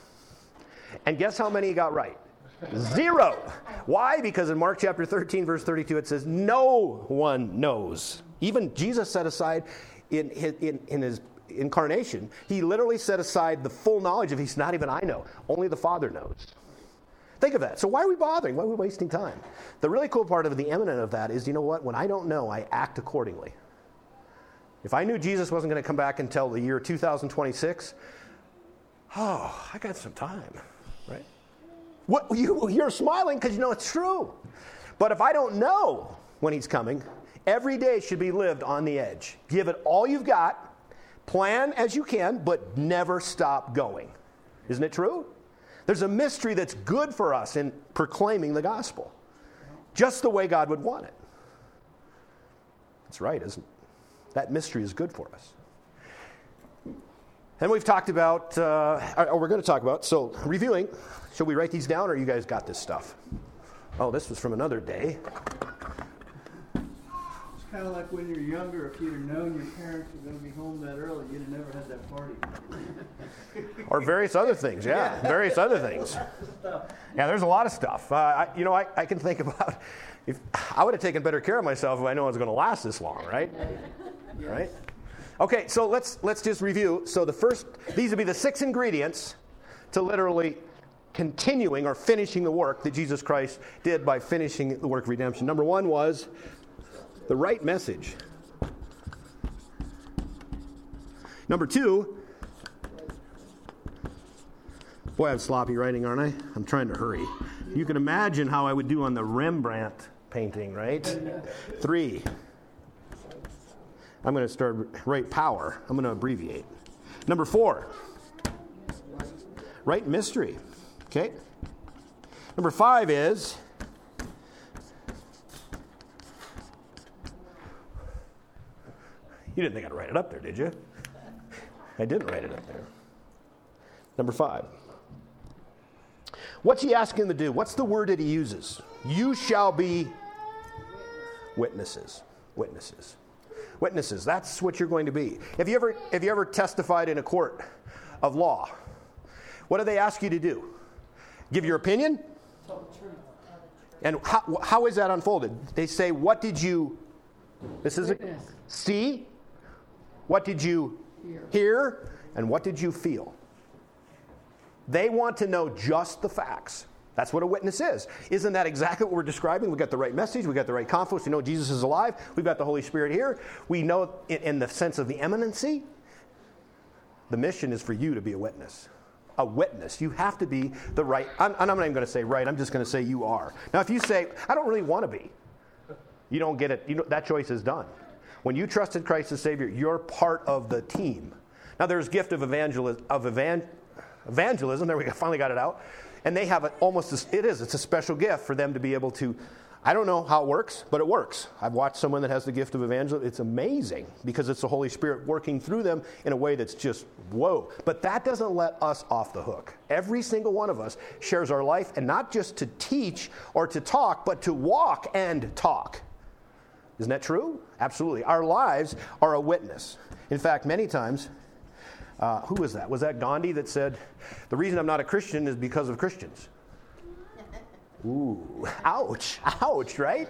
And guess how many he got right? Zero. Why? Because in Mark chapter 13, verse 32, it says, No one knows. Even Jesus set aside in, in, in his incarnation, he literally set aside the full knowledge of he's not even I know. Only the Father knows. Think of that. So why are we bothering? Why are we wasting time? The really cool part of the eminent of that is, you know what? When I don't know, I act accordingly. If I knew Jesus wasn't going to come back until the year 2026, oh, I got some time, right? What, you, you're smiling because you know it's true. But if I don't know when he's coming, every day should be lived on the edge. Give it all you've got, plan as you can, but never stop going. Isn't it true? There's a mystery that's good for us in proclaiming the gospel, just the way God would want it. That's right, isn't it? That mystery is good for us. And we've talked about, uh, or we're going to talk about, so reviewing. Should we write these down, or you guys got this stuff? Oh, this was from another day kind of like when you're younger, if you'd have known your parents were going to be home that early, you'd have never had that party. or various other things, yeah, various other things. Yeah, there's a lot of stuff. Uh, I, you know, I, I can think about if I would have taken better care of myself if I know it was going to last this long, right? Yes. Right. Okay, so let's let's just review. So the first, these would be the six ingredients to literally continuing or finishing the work that Jesus Christ did by finishing the work of redemption. Number one was the right message. Number two, boy, I'm sloppy writing, aren't I? I'm trying to hurry. You can imagine how I would do on the Rembrandt painting, right? Three, I'm going to start right power. I'm going to abbreviate. Number four, right mystery. Okay? Number five is You didn't think I'd write it up there, did you? I didn't write it up there. Number five. What's he asking them to do? What's the word that he uses? You shall be witnesses. Witnesses. Witnesses. That's what you're going to be. Have you ever, have you ever testified in a court of law? What do they ask you to do? Give your opinion? And how, how is that unfolded? They say, What did you, this is a, see? What did you hear. hear? And what did you feel? They want to know just the facts. That's what a witness is. Isn't that exactly what we're describing? We got the right message, we got the right confidence, we know Jesus is alive, we've got the Holy Spirit here. We know in, in the sense of the eminency, the mission is for you to be a witness. A witness. You have to be the right. I'm, I'm not even going to say right, I'm just going to say you are. Now, if you say, I don't really want to be, you don't get it. You know, that choice is done. When you trusted Christ as Savior, you're part of the team. Now, there's gift of, evangelism, of evan, evangelism. There we go, finally got it out. And they have it almost, a, it is, it's a special gift for them to be able to, I don't know how it works, but it works. I've watched someone that has the gift of evangelism. It's amazing because it's the Holy Spirit working through them in a way that's just whoa. But that doesn't let us off the hook. Every single one of us shares our life, and not just to teach or to talk, but to walk and talk. Isn't that true? Absolutely. Our lives are a witness. In fact, many times, uh, who was that? Was that Gandhi that said, The reason I'm not a Christian is because of Christians? Ooh, ouch, ouch, right?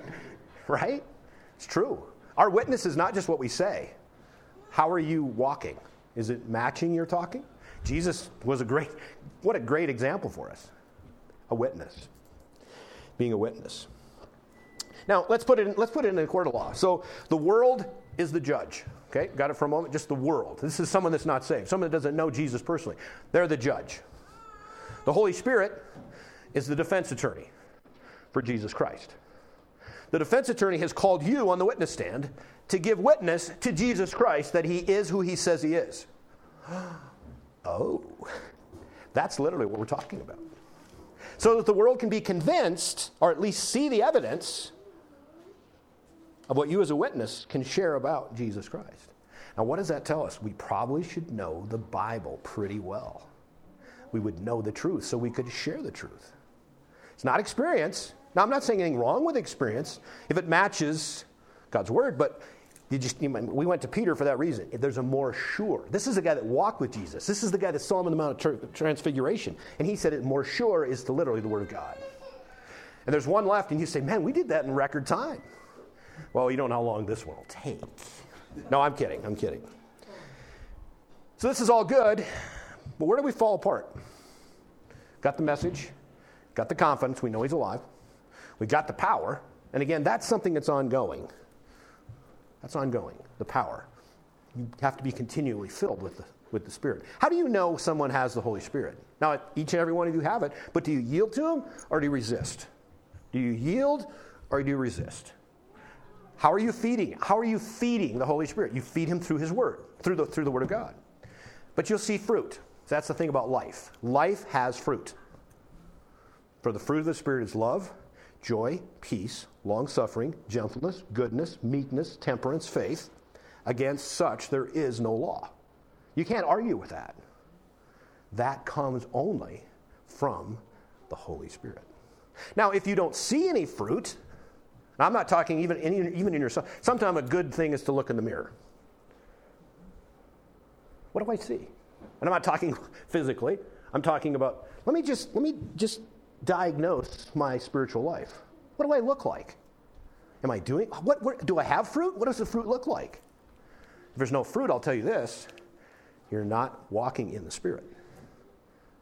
Right? It's true. Our witness is not just what we say. How are you walking? Is it matching your talking? Jesus was a great, what a great example for us. A witness. Being a witness. Now, let's put it in, let's put it in a court of law. So the world is the judge. Okay, got it for a moment? Just the world. This is someone that's not saved, someone that doesn't know Jesus personally. They're the judge. The Holy Spirit is the defense attorney for Jesus Christ. The defense attorney has called you on the witness stand to give witness to Jesus Christ that he is who he says he is. oh, that's literally what we're talking about. So that the world can be convinced, or at least see the evidence, of what you as a witness can share about Jesus Christ. Now, what does that tell us? We probably should know the Bible pretty well. we would know the truth so we could share the truth. It's not experience. Now, I'm not saying anything wrong with experience if it matches God's word, but you just, you we went to Peter for that reason. There's a more sure. This is the guy that walked with Jesus. This is the guy that saw him on the Mount of Transfiguration. And he said it more sure is to literally the word of God. And there's one left, and you say, man, we did that in record time. Well, you don't know how long this one will take. No, I'm kidding. I'm kidding. So this is all good, but where do we fall apart? Got the message, got the confidence, we know he's alive. We got the power, and again, that's something that's ongoing. That's ongoing, the power. You have to be continually filled with the, with the Spirit. How do you know someone has the Holy Spirit? Now, each and every one of you have it, but do you yield to Him or do you resist? Do you yield or do you resist? How are you feeding? How are you feeding the Holy Spirit? You feed Him through His Word, through the, through the Word of God. But you'll see fruit. That's the thing about life. Life has fruit. For the fruit of the Spirit is love, joy, peace, long suffering, gentleness, goodness, meekness, temperance, faith. Against such there is no law. You can't argue with that. That comes only from the Holy Spirit. Now, if you don't see any fruit, I'm not talking even, even in yourself, sometimes a good thing is to look in the mirror. What do I see? And I'm not talking physically. I'm talking about let me just let me just diagnose my spiritual life. What do I look like? Am I doing what, what do I have fruit? What does the fruit look like? If there's no fruit, I'll tell you this. You're not walking in the spirit.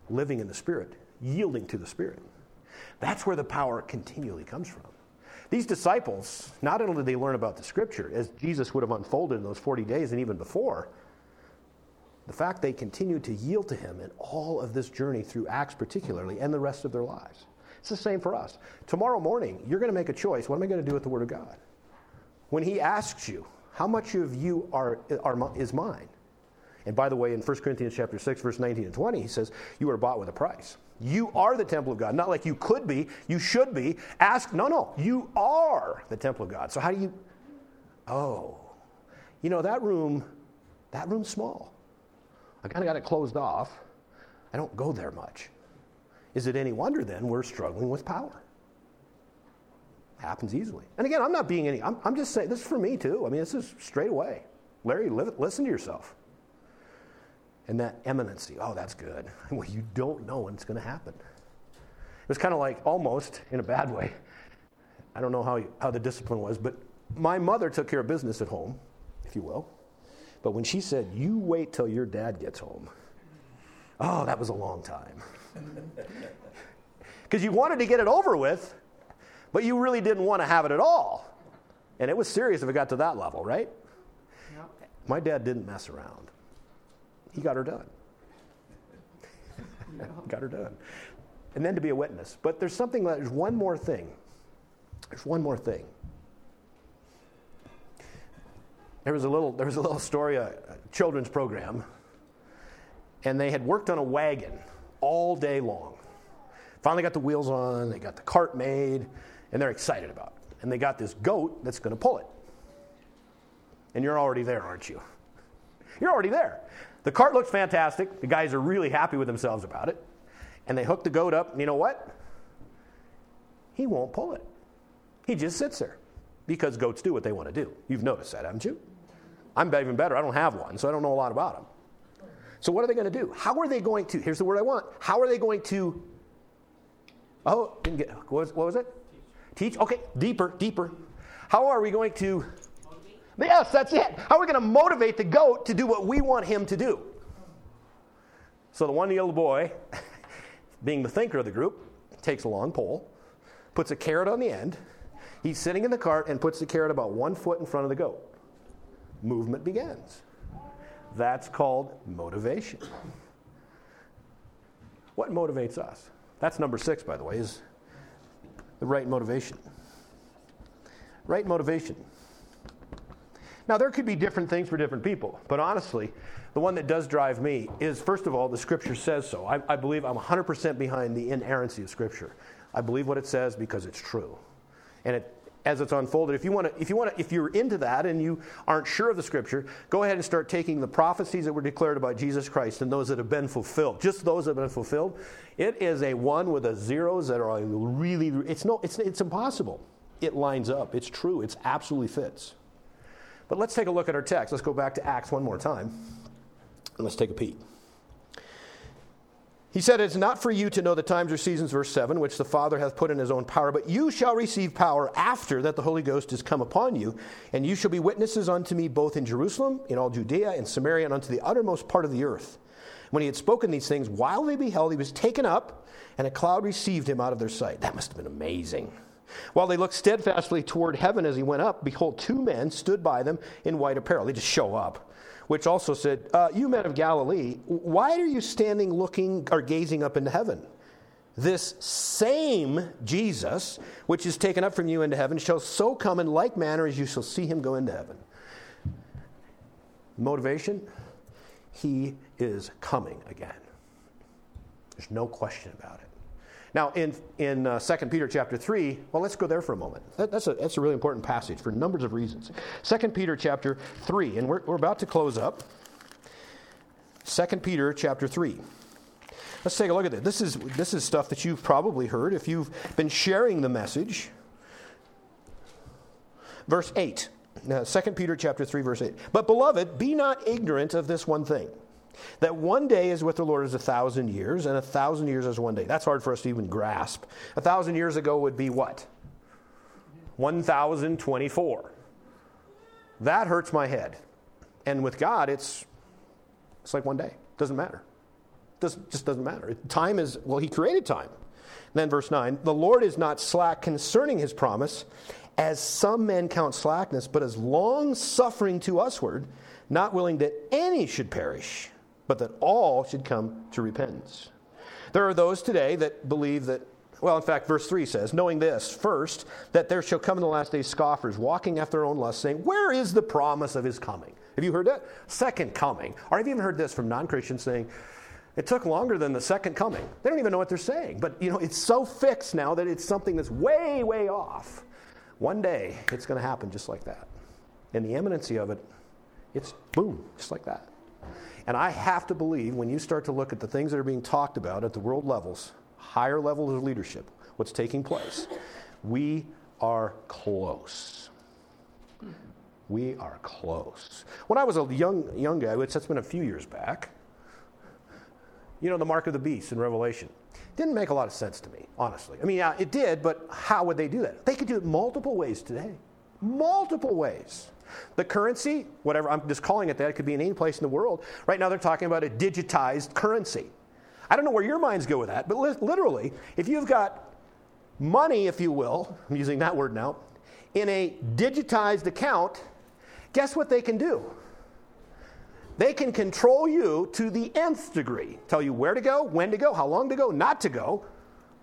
Living in the spirit, yielding to the spirit. That's where the power continually comes from. These disciples, not only did they learn about the scripture, as Jesus would have unfolded in those 40 days and even before, the fact they continued to yield to him in all of this journey through Acts, particularly, and the rest of their lives. It's the same for us. Tomorrow morning, you're going to make a choice. What am I going to do with the Word of God? When He asks you, how much of you are, are, is mine? And by the way, in 1 Corinthians chapter 6, verse 19 and 20, he says, You are bought with a price. You are the temple of God. Not like you could be, you should be. Ask, no, no, you are the temple of God. So how do you, oh, you know, that room, that room's small. I kind of got it closed off. I don't go there much. Is it any wonder then we're struggling with power? Happens easily. And again, I'm not being any, I'm, I'm just saying, this is for me too. I mean, this is straight away. Larry, listen to yourself. And that eminency, oh, that's good. Well, you don't know when it's going to happen. It was kind of like almost in a bad way. I don't know how, you, how the discipline was, but my mother took care of business at home, if you will. But when she said, You wait till your dad gets home, oh, that was a long time. Because you wanted to get it over with, but you really didn't want to have it at all. And it was serious if it got to that level, right? My dad didn't mess around. He got her done. got her done. And then to be a witness. But there's something, there's one more thing. There's one more thing. There was a little, there was a little story, a, a children's program, and they had worked on a wagon all day long. Finally got the wheels on, they got the cart made, and they're excited about it. And they got this goat that's going to pull it. And you're already there, aren't you? You're already there. The cart looks fantastic. The guys are really happy with themselves about it. And they hook the goat up, and you know what? He won't pull it. He just sits there because goats do what they want to do. You've noticed that, haven't you? I'm even better. I don't have one, so I don't know a lot about them. So, what are they going to do? How are they going to? Here's the word I want. How are they going to? Oh, didn't get. What was, what was it? Teach. Okay, deeper, deeper. How are we going to? Yes, that's it. How are we going to motivate the goat to do what we want him to do? So the one-year-old boy, being the thinker of the group, takes a long pole, puts a carrot on the end. He's sitting in the cart and puts the carrot about one foot in front of the goat. Movement begins. That's called motivation. What motivates us? That's number six, by the way, is the right motivation. Right motivation. Now, there could be different things for different people, but honestly, the one that does drive me is, first of all, the Scripture says so. I, I believe I'm 100% behind the inerrancy of Scripture. I believe what it says because it's true. And it, as it's unfolded. If you want to, if you want to, if you're into that and you aren't sure of the scripture, go ahead and start taking the prophecies that were declared about Jesus Christ and those that have been fulfilled. Just those that have been fulfilled. It is a one with a zeros that are really. It's no. It's it's impossible. It lines up. It's true. It's absolutely fits. But let's take a look at our text. Let's go back to Acts one more time, and let's take a peek. He said, It's not for you to know the times or seasons, verse 7, which the Father hath put in his own power, but you shall receive power after that the Holy Ghost is come upon you, and you shall be witnesses unto me both in Jerusalem, in all Judea, and Samaria, and unto the uttermost part of the earth. When he had spoken these things, while they beheld, he was taken up, and a cloud received him out of their sight. That must have been amazing. While they looked steadfastly toward heaven as he went up, behold, two men stood by them in white apparel. They just show up which also said, uh, You men of Galilee, why are you standing looking or gazing up into heaven? This same Jesus, which is taken up from you into heaven, shall so come in like manner as you shall see him go into heaven. Motivation? He is coming again. There's no question about it. Now, in, in uh, 2 Peter chapter 3, well, let's go there for a moment. That, that's, a, that's a really important passage for numbers of reasons. 2 Peter chapter 3, and we're, we're about to close up. 2 Peter chapter 3. Let's take a look at this. This is, this is stuff that you've probably heard if you've been sharing the message. Verse 8. Now, 2 Peter chapter 3, verse 8. But beloved, be not ignorant of this one thing that one day is with the Lord as a thousand years, and a thousand years as one day. That's hard for us to even grasp. A thousand years ago would be what? 1024. That hurts my head. And with God, it's, it's like one day. Doesn't matter. Does, just doesn't matter. Time is, well, He created time. And then verse 9 The Lord is not slack concerning His promise, as some men count slackness, but as long suffering to usward, not willing that any should perish but that all should come to repentance. There are those today that believe that, well, in fact, verse 3 says, knowing this, first, that there shall come in the last days scoffers, walking after their own lust, saying, Where is the promise of his coming? Have you heard that? Second coming. Or have you even heard this from non Christians saying, it took longer than the second coming. They don't even know what they're saying. But, you know, it's so fixed now that it's something that's way, way off. One day, it's going to happen just like that. And the imminency of it, it's boom, just like that. And I have to believe when you start to look at the things that are being talked about at the world levels, higher levels of leadership, what's taking place, we are close. We are close. When I was a young, young guy, which that's been a few years back, you know, the mark of the beast in Revelation didn't make a lot of sense to me, honestly. I mean, yeah, it did, but how would they do that? They could do it multiple ways today. Multiple ways. The currency, whatever, I'm just calling it that, it could be in any place in the world. Right now they're talking about a digitized currency. I don't know where your minds go with that, but li- literally, if you've got money, if you will, I'm using that word now, in a digitized account, guess what they can do? They can control you to the nth degree, tell you where to go, when to go, how long to go, not to go.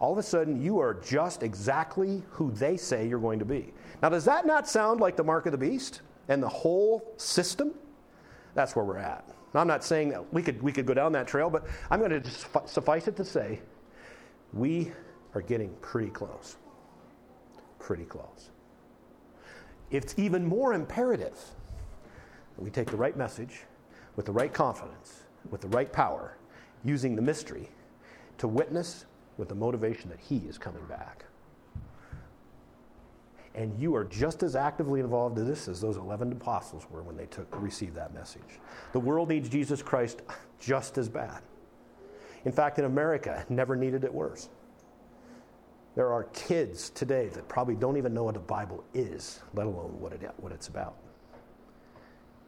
All of a sudden, you are just exactly who they say you're going to be. Now, does that not sound like the mark of the beast? And the whole system, that's where we're at. Now, I'm not saying that we could, we could go down that trail, but I'm going to suffice it to say we are getting pretty close. Pretty close. It's even more imperative that we take the right message with the right confidence, with the right power, using the mystery to witness with the motivation that He is coming back and you are just as actively involved in this as those 11 apostles were when they took received that message. The world needs Jesus Christ just as bad. In fact, in America, never needed it worse. There are kids today that probably don't even know what the Bible is, let alone what, it, what it's about.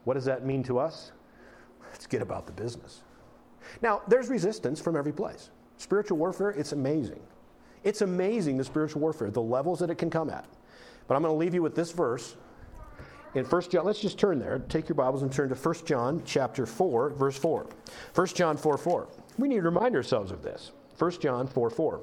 What does that mean to us? Let's get about the business. Now, there's resistance from every place. Spiritual warfare, it's amazing. It's amazing the spiritual warfare, the levels that it can come at. But I'm going to leave you with this verse. In 1 John, let's just turn there. Take your Bibles and turn to 1 John chapter 4, verse 4. 1 John 4 4. We need to remind ourselves of this. 1 John 4 4.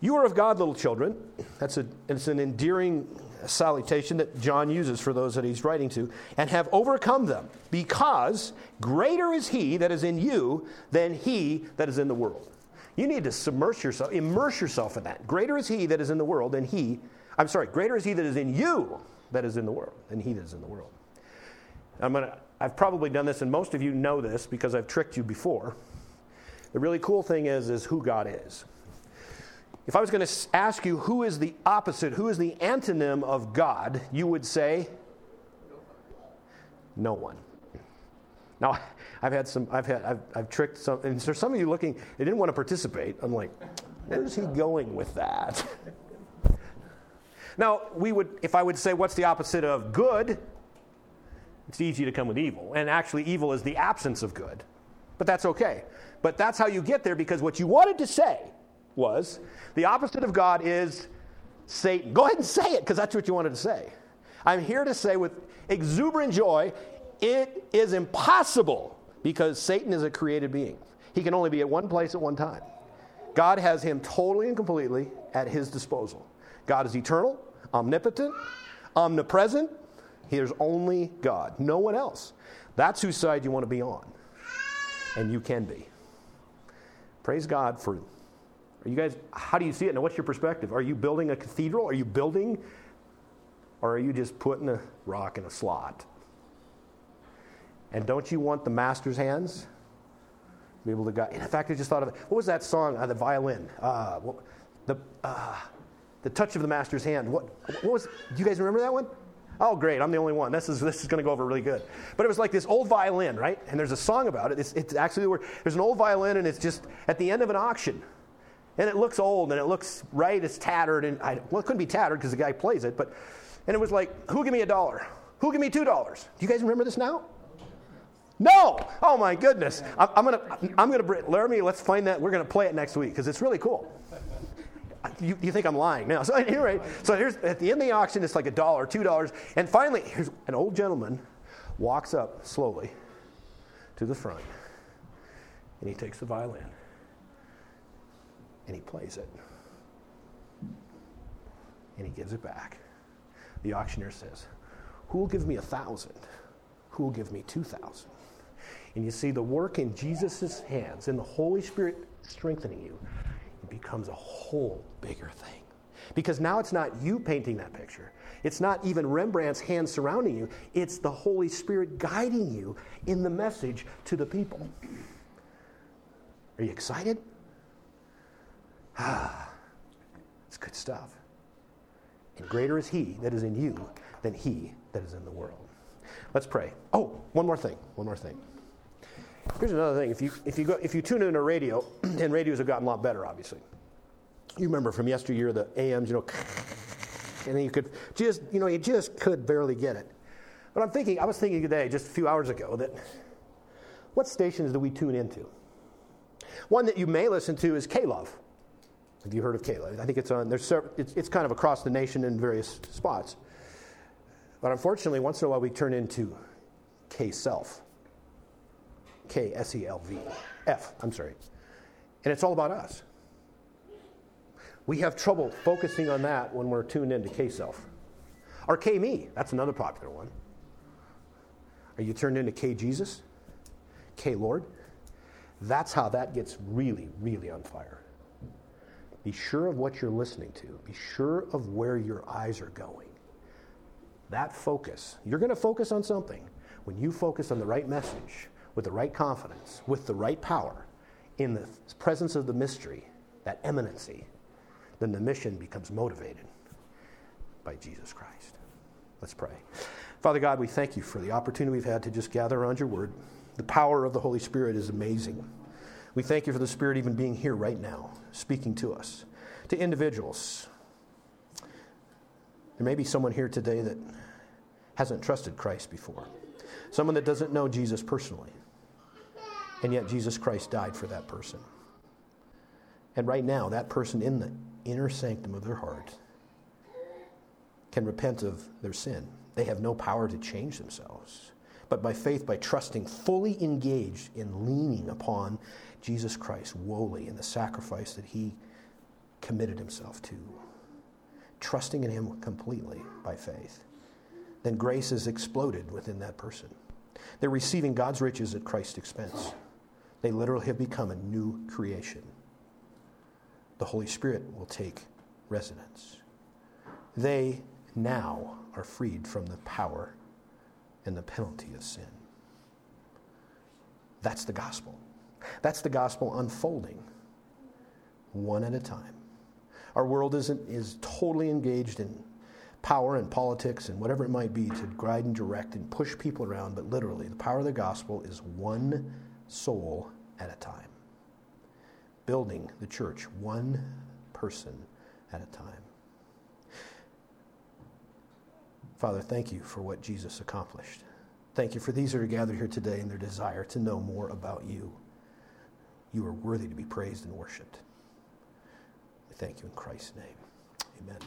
You are of God, little children. That's a, it's an endearing salutation that John uses for those that he's writing to, and have overcome them, because greater is he that is in you than he that is in the world. You need to submerge yourself, immerse yourself in that. Greater is he that is in the world than he I'm sorry, greater is he that is in you that is in the world than he that is in the world. I'm gonna, I've probably done this, and most of you know this because I've tricked you before. The really cool thing is, is who God is. If I was going to ask you who is the opposite, who is the antonym of God, you would say no one. Now, I've had some, I've had, I've, I've tricked some, and there's some of you looking, they didn't want to participate. I'm like, where's he going with that? now, we would, if I would say, what's the opposite of good? It's easy to come with evil. And actually, evil is the absence of good. But that's okay. But that's how you get there because what you wanted to say was the opposite of God is Satan. Go ahead and say it because that's what you wanted to say. I'm here to say with exuberant joy, it is impossible because Satan is a created being. He can only be at one place at one time. God has him totally and completely at his disposal. God is eternal, omnipotent, omnipresent. There's only God, no one else. That's whose side you want to be on. And you can be. Praise God for are you guys, how do you see it? Now, what's your perspective? Are you building a cathedral? Are you building, or are you just putting a rock in a slot? And don't you want the master's hands? Be able to guide. In fact, I just thought of it. What was that song? Uh, the violin. Uh, what, the uh, the touch of the master's hand. What, what was? Do you guys remember that one? Oh, great! I'm the only one. This is this is going to go over really good. But it was like this old violin, right? And there's a song about it. It's, it's actually there's an old violin, and it's just at the end of an auction. And it looks old and it looks right, it's tattered. And I, well, it couldn't be tattered because the guy plays it, but, and it was like, who give me a dollar? Who give me two dollars? Do you guys remember this now? No! Oh my goodness. I'm, I'm gonna, I'm gonna, Laramie, let's find that. We're gonna play it next week because it's really cool. You, you, think I'm lying now. So anyway, so here's, at the end of the auction, it's like a dollar, two dollars. And finally, here's an old gentleman walks up slowly to the front and he takes the violin and he plays it. And he gives it back. The auctioneer says, Who will give me a thousand? Who will give me two thousand? And you see the work in Jesus' hands, in the Holy Spirit strengthening you, becomes a whole bigger thing. Because now it's not you painting that picture. It's not even Rembrandt's hands surrounding you. It's the Holy Spirit guiding you in the message to the people. Are you excited? Ah, it's good stuff. And greater is He that is in you than He that is in the world. Let's pray. Oh, one more thing. One more thing. Here's another thing. If you, if you, go, if you tune in a radio, and radios have gotten a lot better, obviously. You remember from yesteryear the AMs, you know, and then you could just, you know, you just could barely get it. But I'm thinking, I was thinking today, just a few hours ago, that what stations do we tune into? One that you may listen to is K Love. Have you heard of Kayla? I think it's on. There's it's, it's kind of across the nation in various spots. But unfortunately, once in a while we turn into K self. K S E L V F. I'm sorry, and it's all about us. We have trouble focusing on that when we're tuned into K self. Or K me. That's another popular one. Are you turned into K Jesus? K Lord? That's how that gets really, really on fire. Be sure of what you're listening to. Be sure of where your eyes are going. That focus, you're going to focus on something. When you focus on the right message, with the right confidence, with the right power, in the presence of the mystery, that eminency, then the mission becomes motivated by Jesus Christ. Let's pray. Father God, we thank you for the opportunity we've had to just gather around your word. The power of the Holy Spirit is amazing. We thank you for the Spirit even being here right now, speaking to us, to individuals. There may be someone here today that hasn't trusted Christ before, someone that doesn't know Jesus personally, and yet Jesus Christ died for that person. And right now, that person in the inner sanctum of their heart can repent of their sin. They have no power to change themselves. But by faith, by trusting, fully engaged in leaning upon Jesus Christ wholly in the sacrifice that he committed himself to, trusting in him completely by faith, then grace is exploded within that person. They're receiving God's riches at Christ's expense. They literally have become a new creation. The Holy Spirit will take residence. they now are freed from the power and the penalty of sin. That's the gospel. That's the gospel unfolding one at a time. Our world is, is totally engaged in power and politics and whatever it might be to guide and direct and push people around, but literally, the power of the gospel is one soul at a time. Building the church one person at a time. Father, thank you for what Jesus accomplished. Thank you for these that are gathered here today and their desire to know more about you. You are worthy to be praised and worshiped. We thank you in Christ's name. Amen.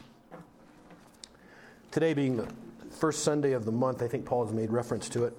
Today being the first Sunday of the month, I think Paul has made reference to it